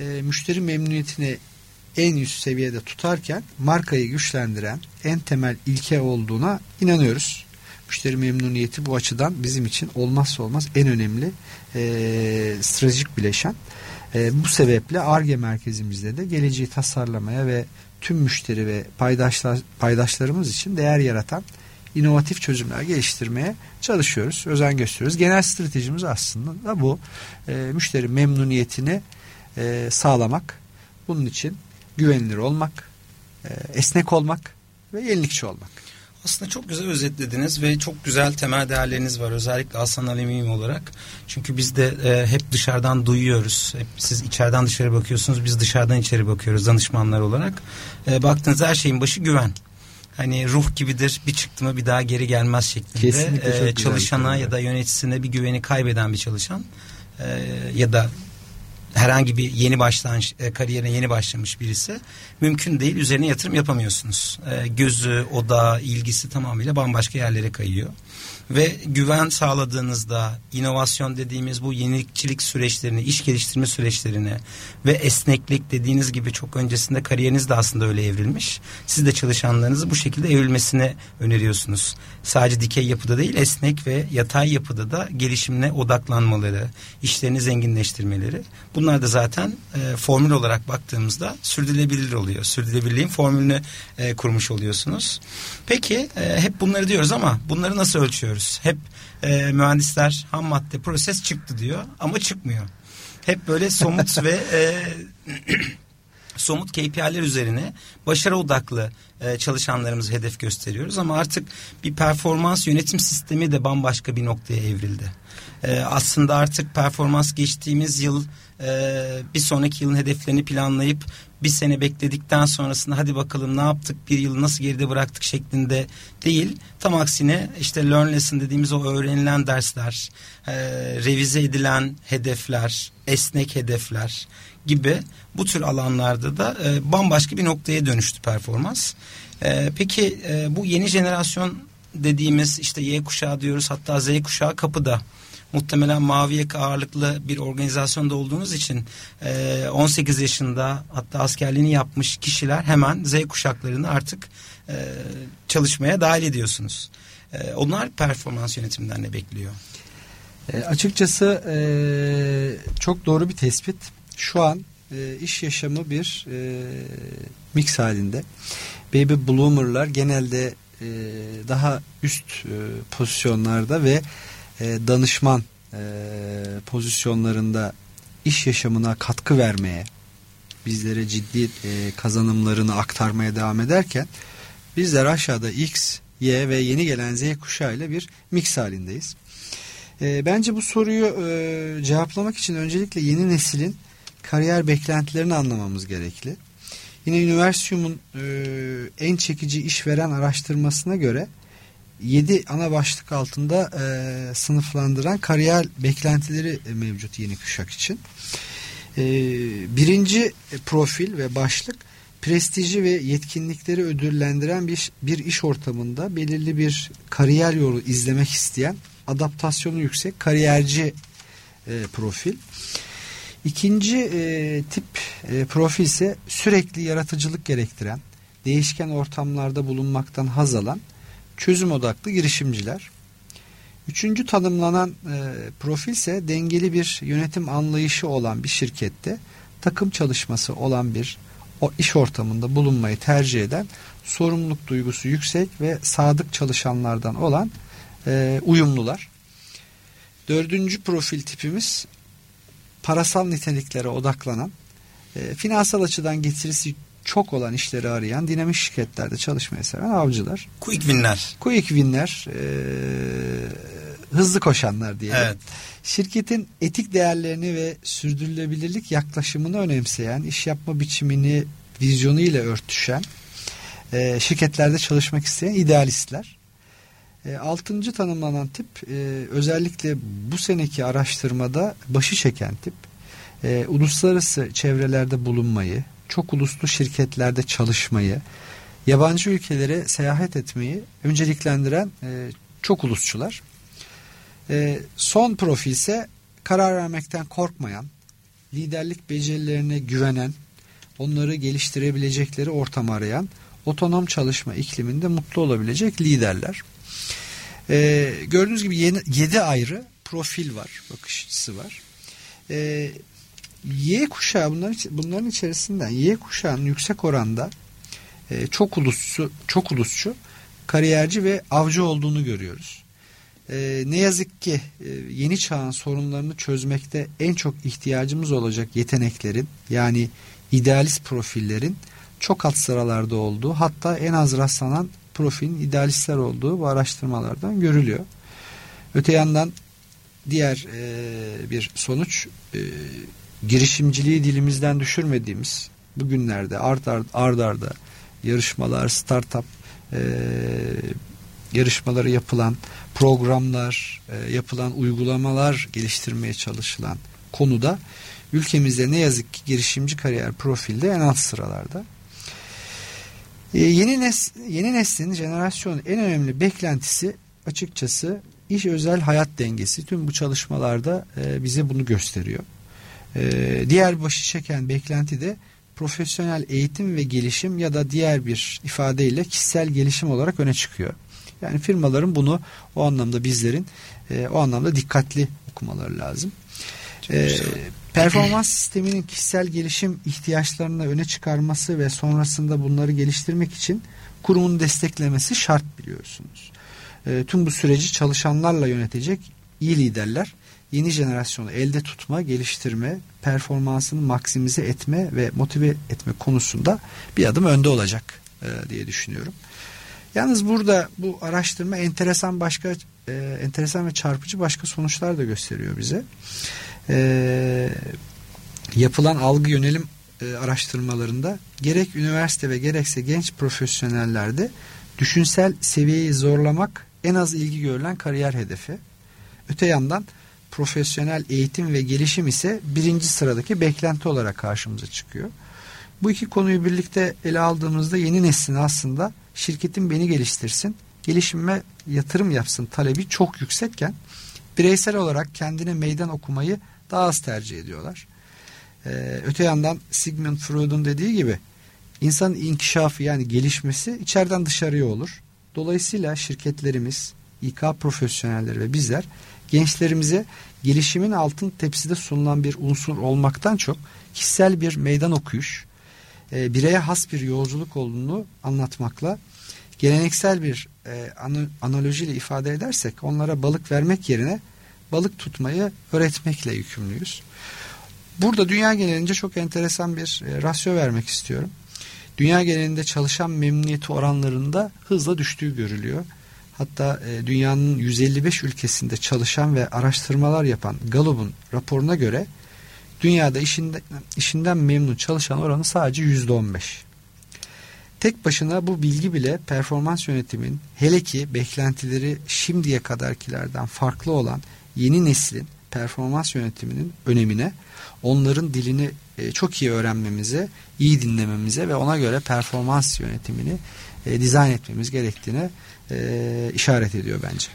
Speaker 2: e, müşteri memnuniyetini en üst seviyede tutarken markayı güçlendiren en temel ilke olduğuna inanıyoruz. Müşteri memnuniyeti bu açıdan bizim için olmazsa olmaz en önemli e, stratejik bileşen. E, bu sebeple ARGE merkezimizde de geleceği tasarlamaya ve tüm müşteri ve paydaşlar, paydaşlarımız için değer yaratan inovatif çözümler geliştirmeye çalışıyoruz, özen gösteriyoruz. Genel stratejimiz aslında da bu. E, müşteri memnuniyetini e, sağlamak. Bunun için güvenilir olmak, e, esnek olmak ve yenilikçi olmak.
Speaker 1: Aslında çok güzel özetlediniz ve çok güzel temel değerleriniz var özellikle Aslan Alemiyim olarak. Çünkü biz de e, hep dışarıdan duyuyoruz. Hep siz içeriden dışarı bakıyorsunuz biz dışarıdan içeri bakıyoruz danışmanlar olarak. E, baktığınız her şeyin başı güven. Hani ruh gibidir bir çıktı mı bir daha geri gelmez şeklinde. E, çalışana ya da yöneticisine bir güveni kaybeden bir çalışan e, ya da herhangi bir yeni başlangıç e, kariyerine yeni başlamış birisi mümkün değil üzerine yatırım yapamıyorsunuz. E, gözü, oda, ilgisi tamamıyla bambaşka yerlere kayıyor ve güven sağladığınızda inovasyon dediğimiz bu yenilikçilik süreçlerini, iş geliştirme süreçlerini ve esneklik dediğiniz gibi çok öncesinde kariyeriniz de aslında öyle evrilmiş. Siz de çalışanlarınızı bu şekilde evrilmesini öneriyorsunuz. Sadece dikey yapıda değil esnek ve yatay yapıda da gelişimine odaklanmaları, işlerini zenginleştirmeleri. Bunlar da zaten e, formül olarak baktığımızda sürdürülebilir oluyor. Sürdürülebilirliğin formülünü e, kurmuş oluyorsunuz. Peki e, hep bunları diyoruz ama bunları nasıl ölçüyoruz? Görüyoruz. Hep e, mühendisler ham madde proses çıktı diyor ama çıkmıyor. Hep böyle somut ve e, somut KPI'ler üzerine başarı odaklı e, çalışanlarımız hedef gösteriyoruz ama artık bir performans yönetim sistemi de bambaşka bir noktaya evrildi. E, aslında artık performans geçtiğimiz yıl e, bir sonraki yılın hedeflerini planlayıp bir sene bekledikten sonrasında hadi bakalım ne yaptık bir yıl nasıl geride bıraktık şeklinde değil. Tam aksine işte learn lesson dediğimiz o öğrenilen dersler, e, revize edilen hedefler, esnek hedefler gibi bu tür alanlarda da e, bambaşka bir noktaya dönüştü performans. E, peki e, bu yeni jenerasyon dediğimiz işte Y kuşağı diyoruz hatta Z kuşağı kapıda muhtemelen mavi yaka ağırlıklı bir organizasyonda olduğunuz için 18 e, yaşında hatta askerliğini yapmış kişiler hemen Z kuşaklarını artık e, çalışmaya dahil ediyorsunuz. E, onlar performans yönetiminden ne bekliyor?
Speaker 2: E, açıkçası e, çok doğru bir tespit. Şu an e, iş yaşamı bir e, mix halinde. Baby bloomer'lar genelde e, daha üst e, pozisyonlarda ve e, danışman e, pozisyonlarında iş yaşamına katkı vermeye, bizlere ciddi e, kazanımlarını aktarmaya devam ederken bizler aşağıda X, Y ve yeni gelen Z kuşağı ile bir mix halindeyiz. Bence bu soruyu cevaplamak için öncelikle yeni neslin kariyer beklentilerini anlamamız gerekli. Yine Üniversium'un e, en çekici işveren araştırmasına göre 7 ana başlık altında e, sınıflandıran kariyer beklentileri mevcut yeni kuşak için. E, birinci profil ve başlık prestiji ve yetkinlikleri ödüllendiren bir, bir iş ortamında belirli bir kariyer yolu izlemek isteyen adaptasyonu yüksek kariyerci e, profil. İkinci e, tip e, profil ise sürekli yaratıcılık gerektiren, değişken ortamlarda bulunmaktan haz alan çözüm odaklı girişimciler. Üçüncü tanımlanan e, profil ise dengeli bir yönetim anlayışı olan bir şirkette takım çalışması olan bir o iş ortamında bulunmayı tercih eden sorumluluk duygusu yüksek ve sadık çalışanlardan olan e, uyumlular. Dördüncü profil tipimiz parasal niteliklere odaklanan, e, finansal açıdan getirisi çok olan işleri arayan dinamik şirketlerde çalışmayı seven avcılar.
Speaker 1: Quick winler.
Speaker 2: Quick winler, e, hızlı koşanlar diye.
Speaker 1: Evet.
Speaker 2: Şirketin etik değerlerini ve sürdürülebilirlik yaklaşımını önemseyen, iş yapma biçimini vizyonu ile örtüşen e, şirketlerde çalışmak isteyen idealistler. E, altıncı tanımlanan tip e, özellikle bu seneki araştırmada başı çeken tip. E, uluslararası çevrelerde bulunmayı, çok uluslu şirketlerde çalışmayı, yabancı ülkelere seyahat etmeyi önceliklendiren e, çok ulusçular. E, son profil ise karar vermekten korkmayan, liderlik becerilerine güvenen, onları geliştirebilecekleri ortam arayan, otonom çalışma ikliminde mutlu olabilecek liderler. E, gördüğünüz gibi yeni, 7 ayrı profil var, bakış açısı var. E, Y kuşağı bunların, bunların içerisinden Y kuşağının yüksek oranda e, çok ulusçu, çok ulusçu, kariyerci ve avcı olduğunu görüyoruz. E, ne yazık ki e, yeni çağın sorunlarını çözmekte en çok ihtiyacımız olacak yeteneklerin yani idealist profillerin çok alt sıralarda olduğu hatta en az rastlanan profilin idealistler olduğu bu araştırmalardan görülüyor. Öte yandan diğer e, bir sonuç e, girişimciliği dilimizden düşürmediğimiz bugünlerde art art ard arda yarışmalar, startup e, yarışmaları yapılan programlar, e, yapılan uygulamalar geliştirmeye çalışılan konuda ülkemizde ne yazık ki girişimci kariyer profilde en alt sıralarda. E, yeni, nes yeni neslin jenerasyonun en önemli beklentisi açıkçası iş özel hayat dengesi. Tüm bu çalışmalarda e, bize bunu gösteriyor. E, diğer başı çeken beklenti de profesyonel eğitim ve gelişim ya da diğer bir ifadeyle kişisel gelişim olarak öne çıkıyor. Yani firmaların bunu o anlamda bizlerin e, o anlamda dikkatli okumaları lazım. E, performans sisteminin kişisel gelişim ihtiyaçlarını öne çıkarması ve sonrasında bunları geliştirmek için kurumun desteklemesi şart biliyorsunuz. E, tüm bu süreci çalışanlarla yönetecek iyi liderler yeni jenerasyonu elde tutma, geliştirme, performansını maksimize etme ve motive etme konusunda bir adım önde olacak e, diye düşünüyorum. Yalnız burada bu araştırma enteresan başka e, enteresan ve çarpıcı başka sonuçlar da gösteriyor bize. E, yapılan algı yönelim e, araştırmalarında gerek üniversite ve gerekse genç profesyonellerde düşünsel seviyeyi zorlamak en az ilgi görülen kariyer hedefi. Öte yandan profesyonel eğitim ve gelişim ise birinci sıradaki beklenti olarak karşımıza çıkıyor. Bu iki konuyu birlikte ele aldığımızda yeni neslin aslında şirketin beni geliştirsin, gelişime yatırım yapsın talebi çok yüksekken bireysel olarak kendine meydan okumayı daha az tercih ediyorlar. Ee, öte yandan Sigmund Freud'un dediği gibi insanın inkişafı yani gelişmesi içeriden dışarıya olur. Dolayısıyla şirketlerimiz, İK profesyonelleri ve bizler gençlerimize gelişimin altın tepside sunulan bir unsur olmaktan çok kişisel bir meydan okuyuş, e, bireye has bir yolculuk olduğunu anlatmakla geleneksel bir e, analojiyle ifade edersek onlara balık vermek yerine balık tutmayı öğretmekle yükümlüyüz. Burada dünya genelinde çok enteresan bir e, rasyo vermek istiyorum. Dünya genelinde çalışan memnuniyeti oranlarında hızla düştüğü görülüyor. Hatta e, dünyanın 155 ülkesinde çalışan ve araştırmalar yapan Gallup'un raporuna göre dünyada işinde, işinden memnun çalışan oranı sadece %15. Tek başına bu bilgi bile performans yönetimin hele ki beklentileri şimdiye kadarkilerden farklı olan yeni neslin performans yönetiminin önemine, onların dilini e, çok iyi öğrenmemize, iyi dinlememize ve ona göre performans yönetimini e, dizayn etmemiz gerektiğine e, işaret ediyor bence.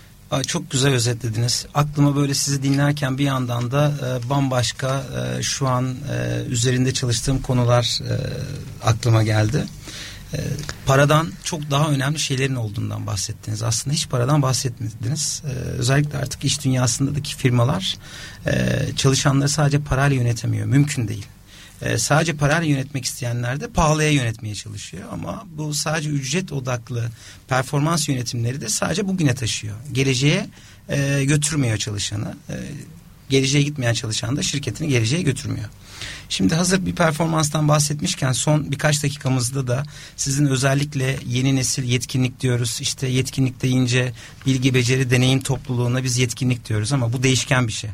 Speaker 1: Çok güzel özetlediniz. Aklıma böyle sizi dinlerken bir yandan da e, bambaşka e, şu an e, üzerinde çalıştığım konular e, aklıma geldi. E, paradan çok daha önemli şeylerin olduğundan bahsettiniz. Aslında hiç paradan bahsetmediniz. E, özellikle artık iş dünyasındaki firmalar e, çalışanları sadece parayla yönetemiyor. Mümkün değil E, sadece parayla yönetmek isteyenler de pahalıya yönetmeye çalışıyor ama bu sadece ücret odaklı performans yönetimleri de sadece bugüne taşıyor. Geleceğe e, götürmüyor çalışanı. E, geleceğe gitmeyen çalışan da şirketini geleceğe götürmüyor. Şimdi hazır bir performanstan bahsetmişken son birkaç dakikamızda da sizin özellikle yeni nesil yetkinlik diyoruz. İşte yetkinlik deyince bilgi, beceri, deneyim topluluğuna biz yetkinlik diyoruz ama bu değişken bir şey.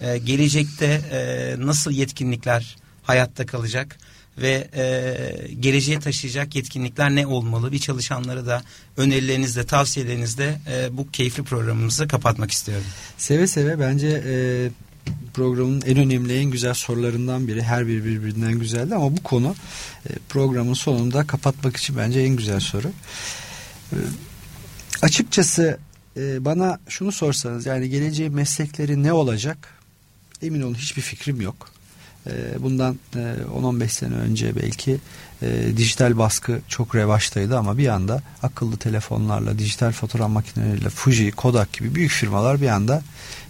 Speaker 1: Ee, gelecekte e, nasıl yetkinlikler hayatta kalacak ve e, geleceğe taşıyacak yetkinlikler ne olmalı? Bir çalışanları da önerilerinizle, tavsiyelerinizle e, bu keyifli programımızı kapatmak istiyorum.
Speaker 2: Seve seve bence e, programın en önemli, en güzel sorularından biri. Her biri birbirinden güzeldi ama bu konu e, programın sonunda kapatmak için bence en güzel soru. E, açıkçası e, bana şunu sorsanız yani geleceğin meslekleri ne olacak? Emin olun hiçbir fikrim yok. E, bundan e, 10-15 sene önce belki e, dijital baskı çok revaçtaydı ama bir anda akıllı telefonlarla, dijital fotoğraf makineleriyle Fuji, Kodak gibi büyük firmalar bir anda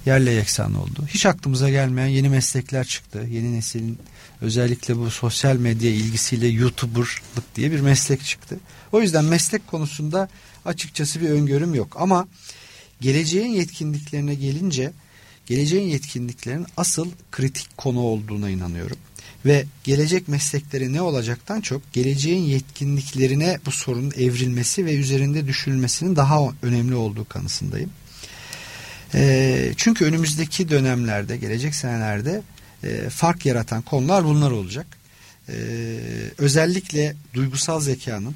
Speaker 2: yerle yeksan oldu. Hiç aklımıza gelmeyen yeni meslekler çıktı. Yeni neslin özellikle bu sosyal medya ilgisiyle YouTuber'lık diye bir meslek çıktı. O yüzden meslek konusunda açıkçası bir öngörüm yok. Ama geleceğin yetkinliklerine gelince geleceğin yetkinliklerin asıl kritik konu olduğuna inanıyorum. Ve gelecek meslekleri ne olacaktan çok geleceğin yetkinliklerine bu sorunun evrilmesi ve üzerinde düşünülmesinin daha önemli olduğu kanısındayım. E, çünkü önümüzdeki dönemlerde, gelecek senelerde e, fark yaratan konular bunlar olacak. E, özellikle duygusal zekanın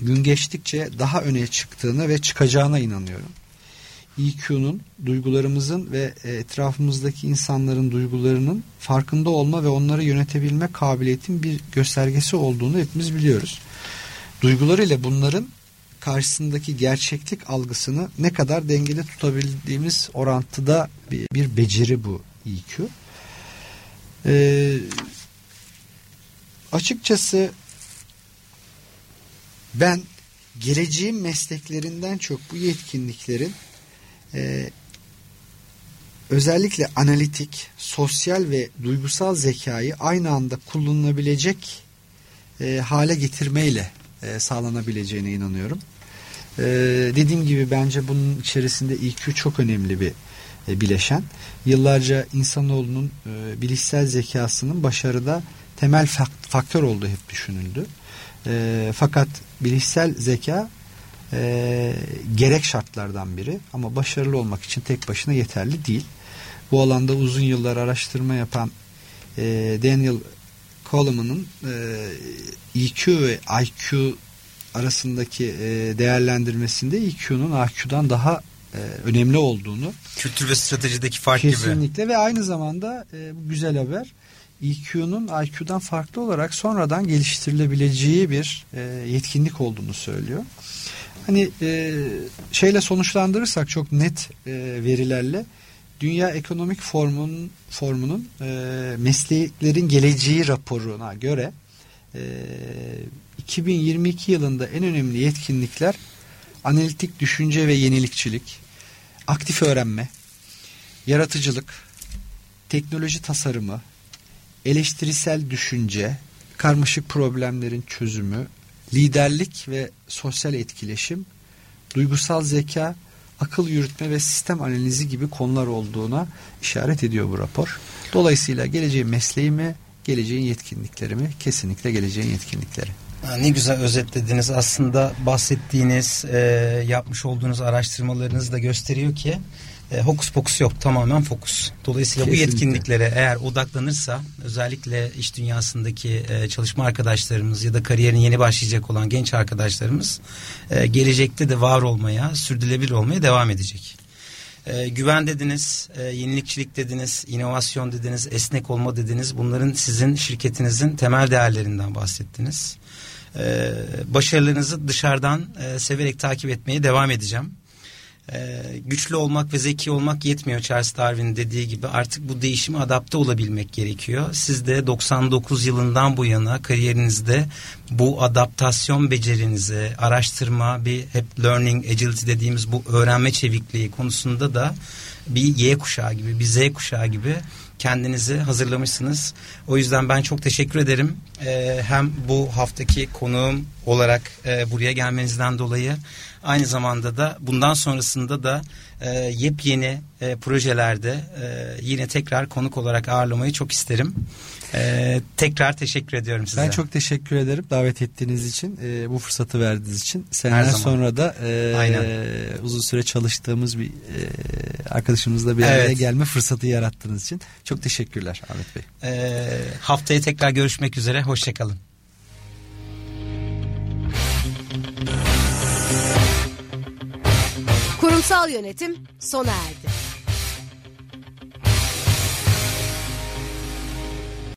Speaker 2: gün geçtikçe daha öne çıktığını ve çıkacağına inanıyorum. EQ'nun duygularımızın ve etrafımızdaki insanların duygularının farkında olma ve onları yönetebilme kabiliyetin bir göstergesi olduğunu hepimiz biliyoruz. Duygularıyla bunların karşısındaki gerçeklik algısını ne kadar dengede tutabildiğimiz orantıda bir, bir beceri bu EQ. Ee, açıkçası ben geleceğin mesleklerinden çok bu yetkinliklerin e, özellikle analitik, sosyal ve duygusal zekayı aynı anda kullanılabilecek e, hale getirmeyle e, sağlanabileceğine inanıyorum. E, dediğim gibi bence bunun içerisinde EQ çok önemli bir e, bileşen. Yıllarca insanoğlunun e, bilişsel zekasının başarıda temel faktör olduğu hep düşünüldü. E, fakat bilişsel zeka e, gerek şartlardan biri ama başarılı olmak için tek başına yeterli değil. Bu alanda uzun yıllar araştırma yapan e, Daniel Kahneman'ın e, EQ ve IQ arasındaki e, değerlendirmesinde EQ'nun IQ'dan daha e, önemli olduğunu
Speaker 1: kültür ve stratejideki fark
Speaker 2: kesinlikle gibi kesinlikle ve aynı zamanda e, bu güzel haber EQ'nun IQ'dan farklı olarak sonradan geliştirilebileceği bir e, yetkinlik olduğunu söylüyor. Hani e, şeyle sonuçlandırırsak çok net e, verilerle Dünya Ekonomik Formunun, formunun e, mesleklerin geleceği raporuna göre e, 2022 yılında en önemli yetkinlikler analitik düşünce ve yenilikçilik, aktif öğrenme, yaratıcılık, teknoloji tasarımı, eleştirisel düşünce, karmaşık problemlerin çözümü, liderlik ve sosyal etkileşim, duygusal zeka, akıl yürütme ve sistem analizi gibi konular olduğuna işaret ediyor bu rapor. Dolayısıyla geleceğin mesleğimi, geleceğin yetkinliklerimi kesinlikle geleceğin yetkinlikleri.
Speaker 1: Ne güzel özetlediniz. Aslında bahsettiğiniz, e, yapmış olduğunuz araştırmalarınız da gösteriyor ki e, hokus pokus yok tamamen fokus. Dolayısıyla Kesinlikle. bu yetkinliklere eğer odaklanırsa özellikle iş dünyasındaki e, çalışma arkadaşlarımız ya da kariyerin yeni başlayacak olan genç arkadaşlarımız e, gelecekte de var olmaya, sürdürülebilir olmaya devam edecek. E, güven dediniz, e, yenilikçilik dediniz, inovasyon dediniz, esnek olma dediniz. Bunların sizin şirketinizin temel değerlerinden bahsettiniz. E, başarılarınızı dışarıdan e, severek takip etmeye devam edeceğim. Ee, güçlü olmak ve zeki olmak yetmiyor Charles Darwin dediği gibi artık bu değişime adapte olabilmek gerekiyor. Siz de 99 yılından bu yana kariyerinizde bu adaptasyon becerinizi araştırma bir hep learning agility dediğimiz bu öğrenme çevikliği konusunda da bir Y kuşağı gibi bir Z kuşağı gibi kendinizi hazırlamışsınız. O yüzden ben çok teşekkür ederim. E, hem bu haftaki konuğum olarak e, buraya gelmenizden dolayı aynı zamanda da bundan sonrasında da e, yepyeni e, projelerde e, yine tekrar konuk olarak ağırlamayı çok isterim. E, tekrar teşekkür ediyorum size.
Speaker 2: Ben çok teşekkür ederim davet ettiğiniz için, e, bu fırsatı verdiğiniz için. Seneler
Speaker 1: zaman.
Speaker 2: sonra da e,
Speaker 1: Aynen.
Speaker 2: uzun süre çalıştığımız bir e, arkadaşımızla bir araya
Speaker 1: Evet.
Speaker 2: gelme fırsatı yarattığınız için çok teşekkürler Ahmet Bey.
Speaker 1: E, haftaya tekrar görüşmek üzere. Hoşçakalın.
Speaker 4: Kurumsal yönetim sona erdi.